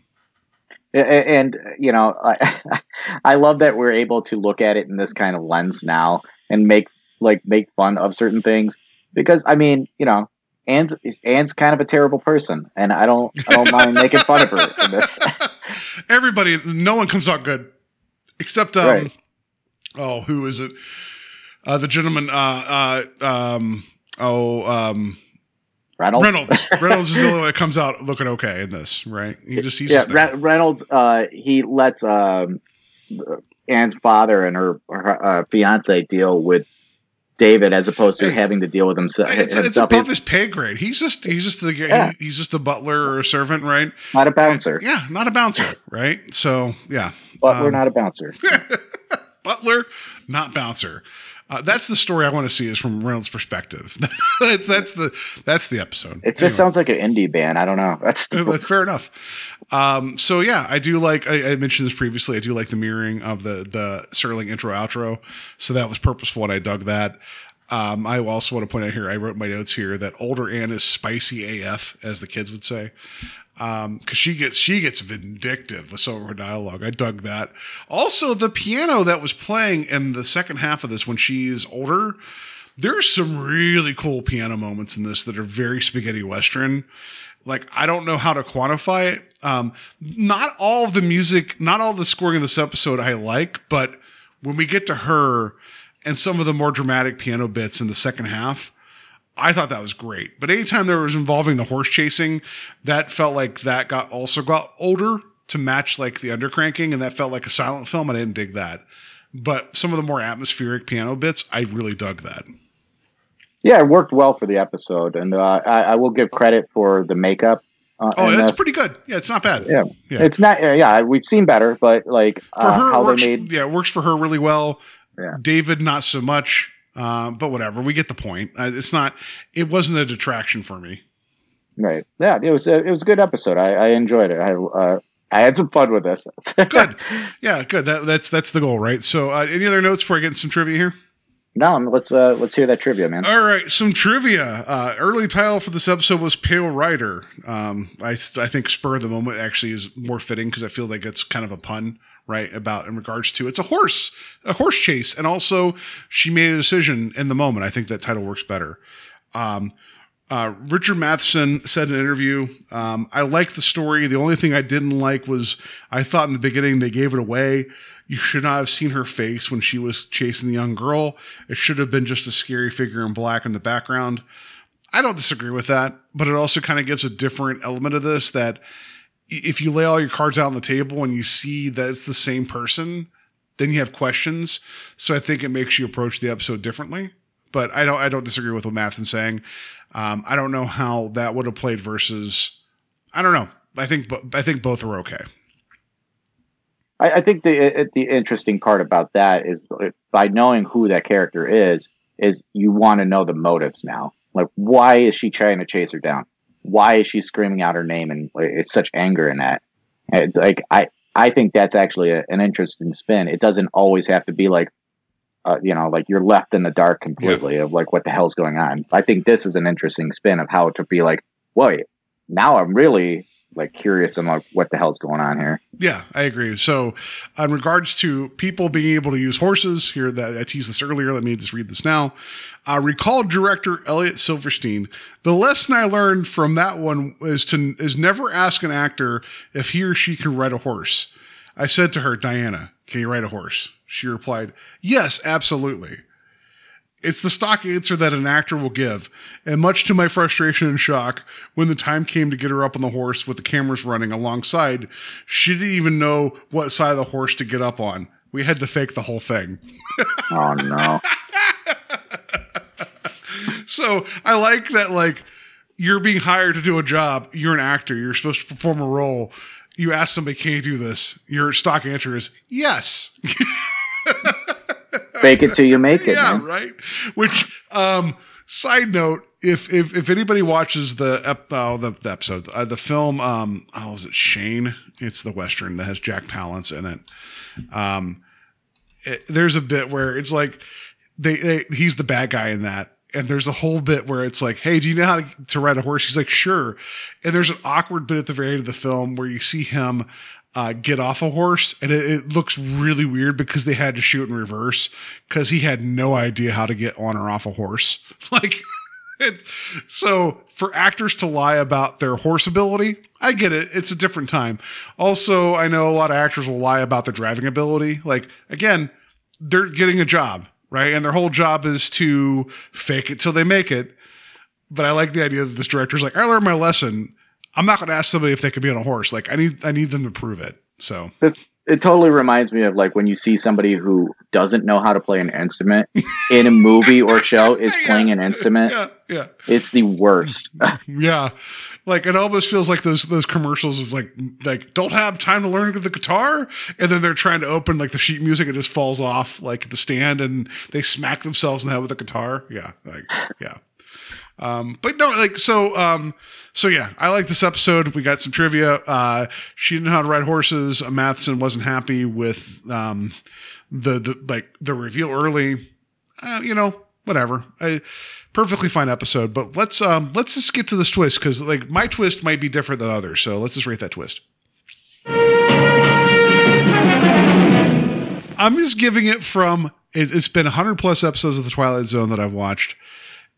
And you know I, I love that we're able to look at it in this kind of lens now and make like make fun of certain things because i mean you know Anne's, Anne's kind of a terrible person and i don't i don't mind making fun of her in this Everybody, no one comes out good except um, Right. oh, who is it? Uh, the gentleman. Uh, uh, um, oh, um, reynolds Reynolds. Reynolds is the only one that comes out looking okay in this, right? He just he's yeah. Re- reynolds uh he lets um anne's father and her, her uh, fiance deal with david as opposed to Hey. having to deal with himself It's, it's above his pay grade. He's just he's just the Yeah. he, he's just a butler or a servant, right? not a bouncer Yeah, not a bouncer, right? So yeah, butler, um, not a bouncer butler, not bouncer. Uh, that's the story I want to see is from Reynolds' perspective. that's that's the that's the episode. It just Anyway. sounds like an indie band. I don't know. That's Uh, That's fair enough. Um, so yeah, I do like. I, I mentioned this previously. I do like the mirroring of the the Serling intro outro. So that was purposeful, and I dug that. Um, I also want to point out here. I wrote my notes here that older Anne is spicy AF, as the kids would say, because she gets she gets vindictive with some of her dialogue. I dug that. Also, the piano that was playing in the second half of this when she's older. There's some really cool piano moments in this that are very spaghetti western like I don't know how to quantify it. Um, not all of the music, not all the scoring of this episode I like, but when we get to her and some of the more dramatic piano bits in the second half, I thought that was great. But anytime there was involving the horse chasing, that felt like that got also got older to match like the undercranking, and that felt like a silent film. I didn't dig that. But some of the more atmospheric piano bits, I really dug that. yeah, it worked well for the episode, and uh, I, I will give credit for the makeup. Uh, Oh, that's pretty good. Yeah, it's not bad. Yeah. Yeah. It's not. Uh, yeah, we've seen better, but like for uh, her, how works, they made. yeah, it works for her really well. Yeah. David, not so much. Uh, but whatever, we get the point. Uh, it's not. It wasn't a detraction for me. Right. Yeah, it was. A, it was a good episode. I, I enjoyed it. I uh, I had some fun with this. Good. Yeah, good. That, that's that's the goal, right? So, uh, any other notes before I get some trivia here? no, let's uh, let's hear that trivia, man. All right, some trivia. Uh, early title for this episode was Pale Rider. Um, I I think spur of the moment actually is more fitting because I feel like it's kind of a pun, right? About in regards to it's a horse, a horse chase, and also she made a decision in the moment. I think that title works better. Um, uh, Richard Matheson said in an interview, um, I like the story. The only thing I didn't like was I thought in the beginning they gave it away. You should not have seen her face when she was chasing the young girl. It should have been just a scary figure in black in the background. I don't disagree with that, but it also kind of gives a different element of this that if you lay all your cards out on the table and you see that it's the same person, then you have questions. So I think it makes you approach the episode differently. But I don't I don't disagree with what Matheson's saying. Um, I don't know how that would have played versus. I don't know. I think I think both are okay. I, I think the the interesting part about that is by knowing who that character is, is you want to know the motives now. Like, why is she trying to chase her down? Why is she screaming out her name and it's such anger in that? It's like I I think that's actually a, an interesting spin. It doesn't always have to be like, uh, you know, like you're left in the dark completely of like what the hell's going on. I think this is an interesting spin of how to be like, wait, now I'm really like curious like what the hell's going on here. Yeah, I agree. So, in regards to people being able to use horses, here that I teased this earlier. Let me just read this now. Uh, recall director Elliot Silverstein. The lesson I learned from that one is to is never ask an actor if he or she can ride a horse. I said to her, Diana, can you ride a horse? She replied, Yes, absolutely. It's the stock answer that an actor will give. And much to my frustration and shock, when the time came to get her up on the horse with the cameras running alongside, she didn't even know what side of the horse to get up on. We had to fake the whole thing. Oh no. So I like that, like, you're being hired to do a job. You're an actor. You're supposed to perform a role. You ask somebody, can you do this? Your stock answer is yes. Fake it till you make it. yeah, man. right. Which, um, side note, if if if anybody watches the ep- oh, the, the episode, uh, the film, um, oh, is it Shane? It's the western that has Jack Palance in it. Um, it, there's a bit where it's like they, they he's the bad guy in that. And there's a whole bit where it's like, hey, do you know how to, to ride a horse? He's like, sure. And there's an awkward bit at the very end of the film where you see him uh, get off a horse, and it, it looks really weird because they had to shoot in reverse because he had no idea how to get on or off a horse. Like, it, so for actors to lie about their horse ability, I get it. It's a different time. Also, I know a lot of actors will lie about their driving ability. Like, again, they're getting a job, right? And their whole job is to fake it till they make it. But I like the idea that this director's like, I learned my lesson. I'm not going to ask somebody if they could be on a horse. Like, I need, I need them to prove it. So it totally reminds me of like when you see somebody who doesn't know how to play an instrument in a movie or show is Yeah. playing an instrument. Yeah, yeah, It's the worst. yeah. Like it almost feels like those those commercials of like like don't have time to learn the guitar, and then they're trying to open like the sheet music, it just falls off like the stand, and they smack themselves in the head with the guitar. Yeah, like yeah. Um, but no, like so, um, so yeah, I like this episode. We got some trivia. Uh, she didn't know how to ride horses. Matheson wasn't happy with um, the the like the reveal early. Uh, you know, whatever. I perfectly fine episode. But let's um let's just get to this twist because like my twist might be different than others. So let's just rate that twist. I'm just giving it from it, it's been 100 plus episodes of the Twilight Zone that I've watched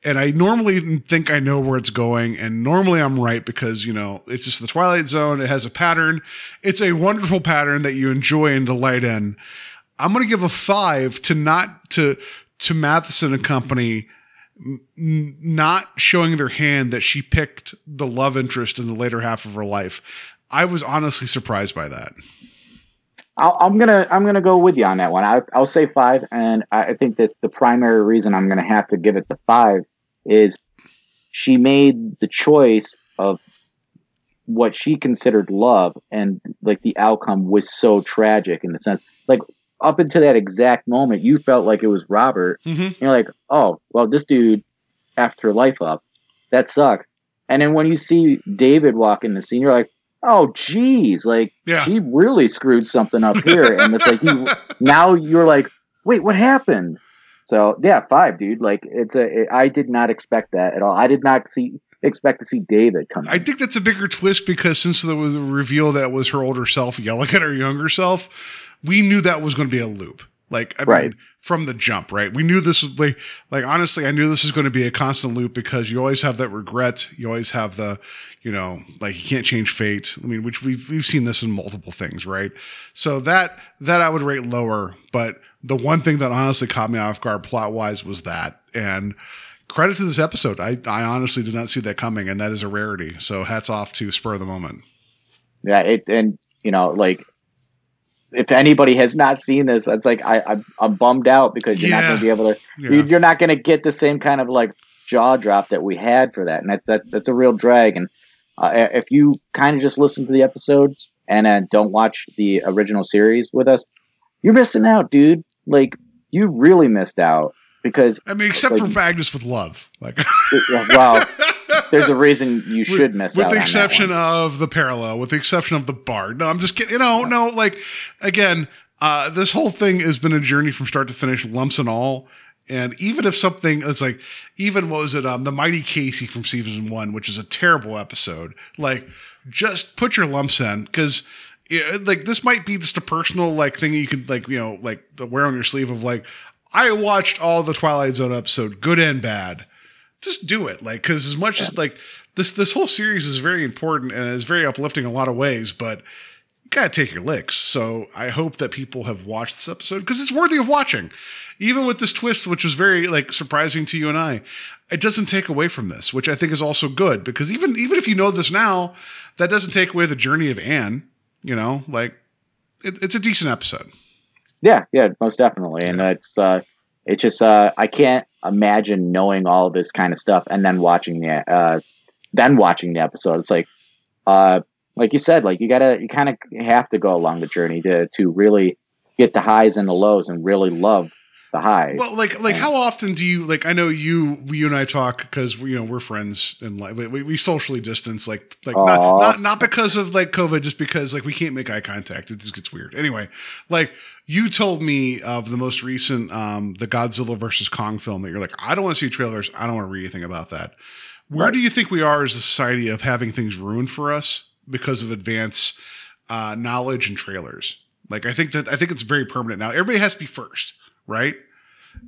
and I normally think I know where it's going, and normally I'm right because you know it's just the Twilight Zone. It has a pattern. It's a wonderful pattern that you enjoy and delight in. I'm going to give a five to not to to Matheson and Company n- not showing their hand that she picked the love interest in the later half of her life. I was honestly surprised by that. I'll, I'm gonna I'm gonna go with you on that one. I, I'll say five, and I, I think that the primary reason I'm gonna have to give it the five is she made the choice of what she considered love, and like the outcome was so tragic in the sense, like up until that exact moment, you felt like it was Robert. Mm-hmm. You're like, oh well, this dude effed her life up. That sucks. And then when you see David walk in the scene, you're like, oh geez, like Yeah. she really screwed something up here. and it's like you now you're like, wait, what happened? So yeah, five, dude. Like it's a. It, I did not expect that at all. I did not see expect to see David come. I think that's a bigger twist because since there was a reveal that was her older self yelling at her younger self, we knew that was going to be a loop. Like I Right. mean, from the jump, right? We knew this was like, like honestly, I knew this was going to be a constant loop because you always have that regret. You always have the, you know, like you can't change fate. I mean, which we've we've seen this in multiple things, right? So that that I would rate lower. But the one thing that honestly caught me off guard plot wise was that, and credit to this episode. I I honestly did not see that coming, and that is a rarity. So hats off to spur of the moment. yeah, it and you know like. If anybody has not seen this, it's like I, I'm, I'm bummed out because you're not going to be able to. Yeah. you- You're not going to get the same kind of like jaw drop that we had for that, and that's that, that's a real drag. And uh, if you kind of just listen to the episodes and uh, don't watch the original series with us, you're missing out, dude. Like you really missed out because I mean, except for Like- Magnus with love, like yeah, well, there's a reason you should miss with out. the exception of the parallel, with the exception of the bard. No, I'm just kidding. You know, no, like again, uh, this whole thing has been a journey from start to finish, lumps and all. And even if something is like, even what was it, um, the Mighty Casey from season one, which is a terrible episode, like just put your lumps in because. Yeah, like this might be just a personal like thing you could like you know like the wear on your sleeve of like I watched all the Twilight Zone episode, good and bad just do it. Like because as much as like this this whole series is very important and is very uplifting in a lot of ways but you gotta take your licks. So i hope that people have watched this episode because it's worthy of watching. Even with this twist which was very like surprising to you and i it doesn't take away from this which i think is also good because even even if you know this now that doesn't take away the journey of anne you know? Like it, it's a decent episode. Yeah, yeah, most definitely. And it's uh it's just uh I can't imagine knowing all this kind of stuff and then watching the uh then watching the episode. It's like uh like you said, like you gotta you kinda have to go along the journey to to really get the highs and the lows and really love the highs. Well, like, like, how often do you like? I know you, you and I talk because you know we're friends and like we, we socially distance, like, like not, not not because of like COVID, just because like we can't make eye contact. It just gets weird. Anyway, like you told me of the most recent, um, the Godzilla versus Kong film that you're like, I don't want to see trailers. I don't want to read anything about that. Where Right. do you think we are as a society of having things ruined for us because of advanced uh, knowledge and trailers? Like, I think that I think it's very permanent now. Everybody has to be first, right?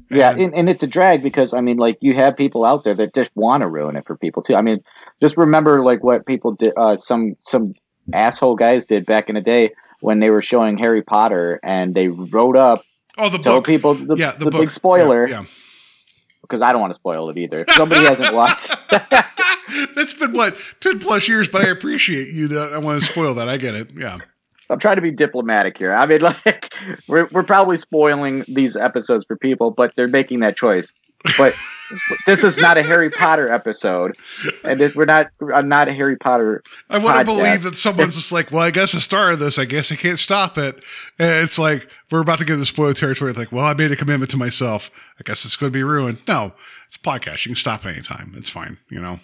Yeah, And- and, it's a drag because I mean, like you have people out there that just want to ruin it for people too. I mean, just remember like what people did. Uh, some some asshole guys did back in the day when they were showing Harry Potter and they wrote up Oh, the told book. people the, yeah, the, the, big spoiler Yeah. because I don't want to spoil it either. Somebody hasn't watched. That's been what ten plus years, but I appreciate you. That I want to spoil that. I get it. Yeah. I'm trying to be diplomatic here. I mean, like we're we're probably spoiling these episodes for people, but they're making that choice. But this is not a Harry Potter episode, and this, we're not. I'm not a Harry Potter. I want to believe that someone's just like, well, I guess the star of this, I guess I can't stop it. And it's like, we're about to get into spoiler territory. Like, well, I made a commitment to myself. I guess it's going to be ruined. No, it's a podcast. You can stop anytime. It's fine, you know?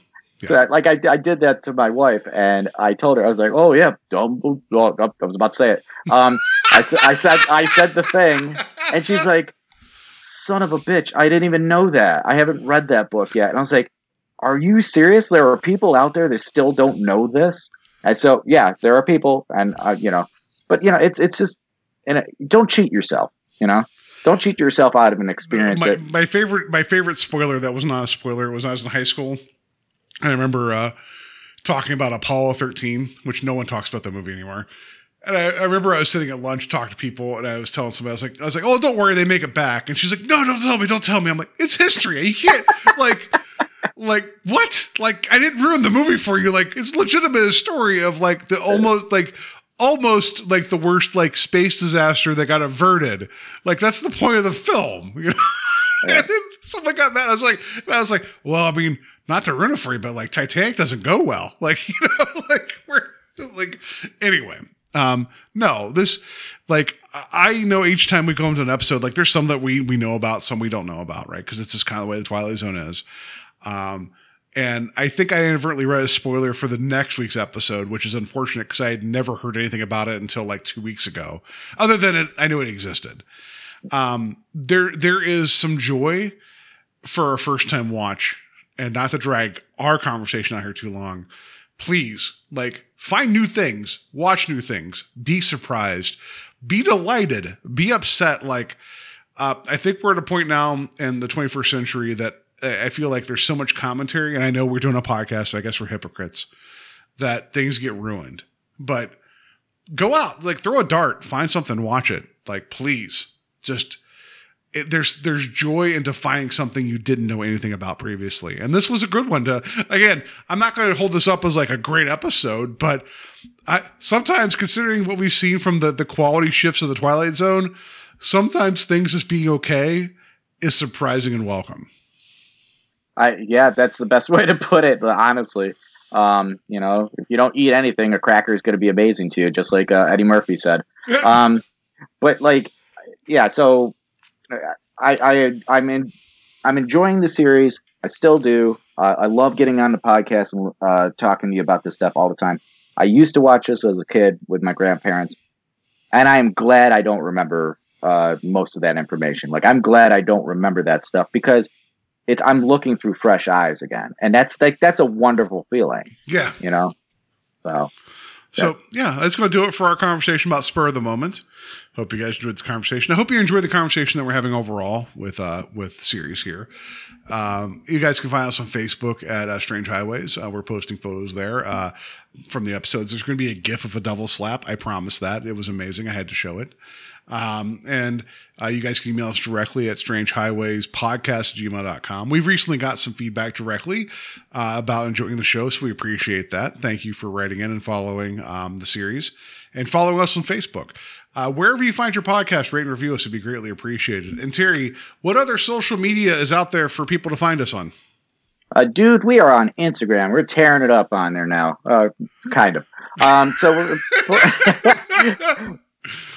So, like I, I did that to my wife, and I told her I was like, "Oh yeah, Dumbledore." oh, I was about to say it. Um, I, said, I said, I said the thing, and she's like, "Son of a bitch! I didn't even know that. I haven't read that book yet." And I was like, "Are you serious? There are people out there that still don't know this." And so, yeah, there are people, and uh, you know, but you know, it's it's just, and it, don't cheat yourself. You know, don't cheat yourself out of an experience. my, that, my favorite my favorite spoiler that was not a spoiler was when I was in high school. I remember uh, talking about Apollo 13, which no one talks about that movie anymore. And I, I remember I was sitting at lunch talking to people, and I was telling somebody, I was like, I was like, "Oh, don't worry, they make it back." And she's like, "No, don't tell me, don't tell me." I'm like, "It's history. You can't like." Like what? Like I didn't ruin the movie for you. Like it's legitimate a story of like the almost like almost like the worst like space disaster that got averted. Like that's the point of the film. You know? and then someone got mad. I was like, I was like, well, I mean, not to ruin it for you, but like Titanic doesn't go well. Like, you know, like we're like anyway. Um, no, this like I know each time we go into an episode, like there's some that we we know about, some we don't know about, right? Because it's just kind of the way the Twilight Zone is. Um, and I think I inadvertently read a spoiler for the next week's episode, which is unfortunate because I had never heard anything about it until like two weeks ago. Other than it, I knew it existed. Um, there there is some joy for a first time watch, and not to drag our conversation out here too long. Please, like, find new things, watch new things, be surprised, be delighted, be upset. Like, uh, I think we're at a point now in the 21st century that I feel like there's so much commentary, and I know we're doing a podcast, so I guess we're hypocrites, that things get ruined. But go out, like throw a dart, find something, watch it. Like, please, just it, there's there's joy into finding something you didn't know anything about previously, and this was a good one. To again, I'm not going to hold this up as like a great episode, but I sometimes considering what we've seen from the the quality shifts of the Twilight Zone, sometimes things just being okay is surprising and welcome. I yeah, that's the best way to put it. But honestly, um, you know, if you don't eat anything, a cracker is going to be amazing to you, just like uh, Eddie Murphy said. Um, but like, yeah. So I I I'm in I'm enjoying the series. I still do. Uh, I love getting on the podcast and uh, talking to you about this stuff all the time. I used to watch this as a kid with my grandparents, and I am glad I don't remember uh, most of that information. Like I'm glad I don't remember that stuff because it's I'm looking through fresh eyes again, and that's like that's a wonderful feeling, Yeah. you know. So So yeah, that's going to do it for our conversation about spur of the moment. Hope you guys enjoyed this conversation. I hope you enjoyed the conversation that we're having overall with uh, with series here. Um, you guys can find us on Facebook at uh, Strange Highways. Uh, we're posting photos there uh, from the episodes. There's going to be a GIF of a double slap. I promise that it was amazing. I had to show it. Um, and uh, you guys can email us directly at strangehighwayspodcast@gmail.com. We've recently got some feedback directly uh, about enjoying the show, so we appreciate that. Thank you for writing in and following um, the series and following us on Facebook. Uh, wherever you find your podcast, rate and review us would be greatly appreciated. And Terry, what other social media is out there for people to find us on? Uh, dude, we are on Instagram. We're tearing it up on there now. Uh, kind of. Um, so we're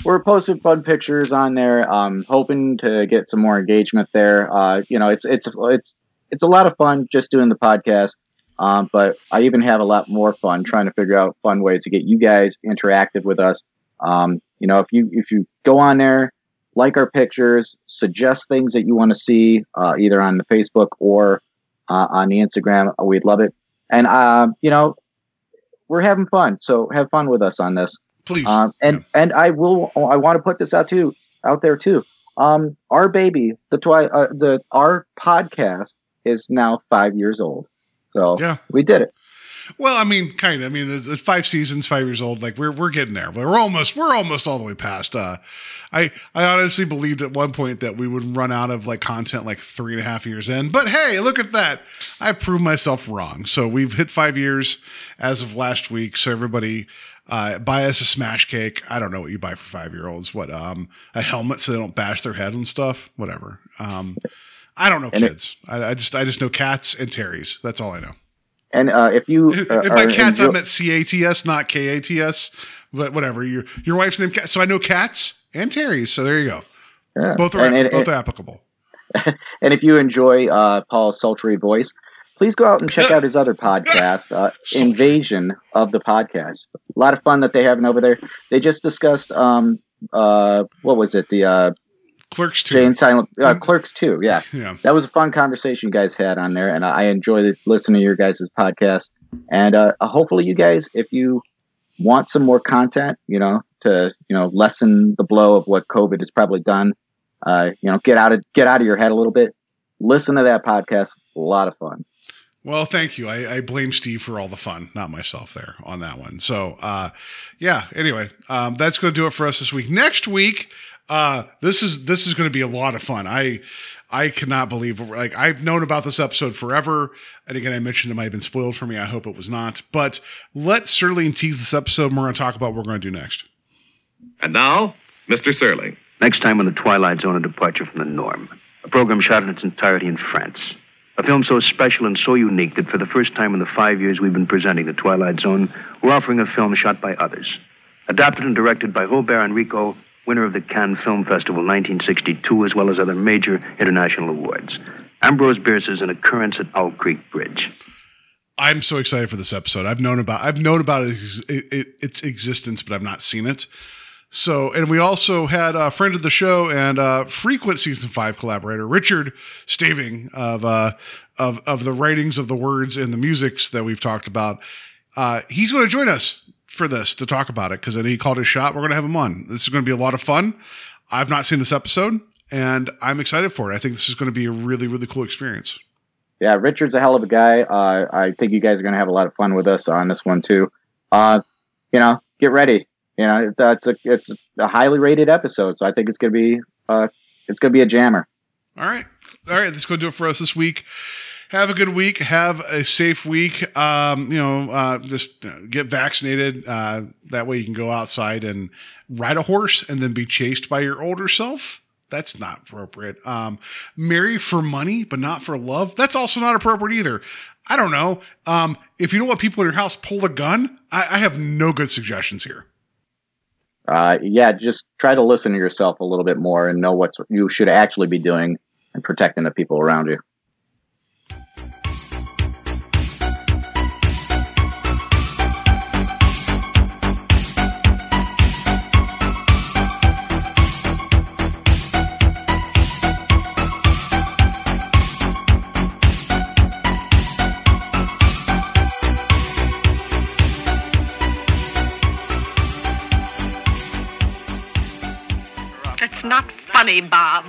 we're posting fun pictures on there. Um, hoping to get some more engagement there. Uh, you know, it's it's it's it's a lot of fun just doing the podcast. Um, but I even have a lot more fun trying to figure out fun ways to get you guys interactive with us. Um, you know, if you if you go on there, like our pictures, suggest things that you want to see, uh, either on the Facebook or uh, on the Instagram. We'd love it. And, uh, you know, we're having fun. So have fun with us on this. Please. Um, and, and I will, I want to put this out too, out there too. Um, our baby, the twi- uh, the, our podcast is now five years old. So Yeah. we did it. Well, I mean, kind of. I mean, it's, it's five seasons, five years old. Like we're we're getting there. We're almost we're almost all the way past. Uh, I I honestly believed at one point that we would run out of like content like three and a half years in. But hey, look at that! I've proved myself wrong. So we've hit five years as of last week. So everybody. Uh, buy us a smash cake. I don't know what you buy for five year olds. What um a helmet so they don't bash their head and stuff. Whatever. Um, I don't know And it- kids. I, I just I just know cats and Terry's. That's all I know. And uh, if you uh, And by cats, I enjoy- meant C A T S, not K A T S. But whatever. Your your wife's name, Cat. So I know cats and Terry's. So there you go. yeah. Both are And- and- both are applicable. And if you enjoy uh, Paul's sultry voice, please go out and check out his other podcast, uh, Invasion of the Podcast. A lot of fun that they having over there. They just discussed, um, uh, what was it? The uh, Clerks 2. Jay and Silent uh, Clerks 2. Yeah. Yeah. That was a fun conversation you guys had on there, and I enjoyed listening to your guys' podcast. And uh, hopefully, you guys, if you want some more content, you know, to you know lessen the blow of what COVID has probably done, uh, you know, get out of get out of your head a little bit. Listen to that podcast; a lot of fun. Well, thank you. I, I blame Steve for all the fun, not myself there on that one. So, uh, yeah. Anyway, um, that's going to do it for us this week. Next week, uh, this is this is going to be a lot of fun. I I cannot believe like I've known about this episode forever, and again, I mentioned it might have been spoiled for me. I hope it was not. But let's Serling tease this episode. and We're going to talk about what we're going to do next. And now, Mr. Serling. Next time on The Twilight Zone, a departure from the norm. A program shot in its entirety in France. A film so special and so unique that for the first time in the five years we've been presenting The Twilight Zone, we're offering a film shot by others. Adapted and directed by Robert Enrico, winner of the Cannes Film Festival 1962, as well as other major international awards. Ambrose Bierce's An Occurrence at Owl Creek Bridge. I'm so excited for this episode. I've known about I've known about its, it, its existence, but I've not seen it. So, and we also had a friend of the show and frequent season five collaborator Richard Staving of uh, of of the writings of the words and the musics that we've talked about. Uh, he's going to join us for this to talk about it because he called his shot. We're going to have him on. This is going to be a lot of fun. I've not seen this episode, and I'm excited for it. I think this is going to be a really really cool experience. Yeah, Richard's a hell of a guy. Uh, I think you guys are going to have a lot of fun with us on this one too. Uh, you know, get ready. You know, that's a it's a highly rated episode, so I think it's going to be uh, it's going to be a jammer. All right. All right. That's going to do it for us this week. Have a good week. Have a safe week. Um, you know, uh, just uh, get vaccinated. Uh, that way you can go outside and ride a horse and then be chased by your older self. That's not appropriate. Um, marry for money, but not for love. That's also not appropriate either. I don't know. Um, if you don't want people in your house pull the gun, I, I have no good suggestions here. Uh, yeah, just try to listen to yourself a little bit more and know what you should actually be doing and protecting the people around you. Bob.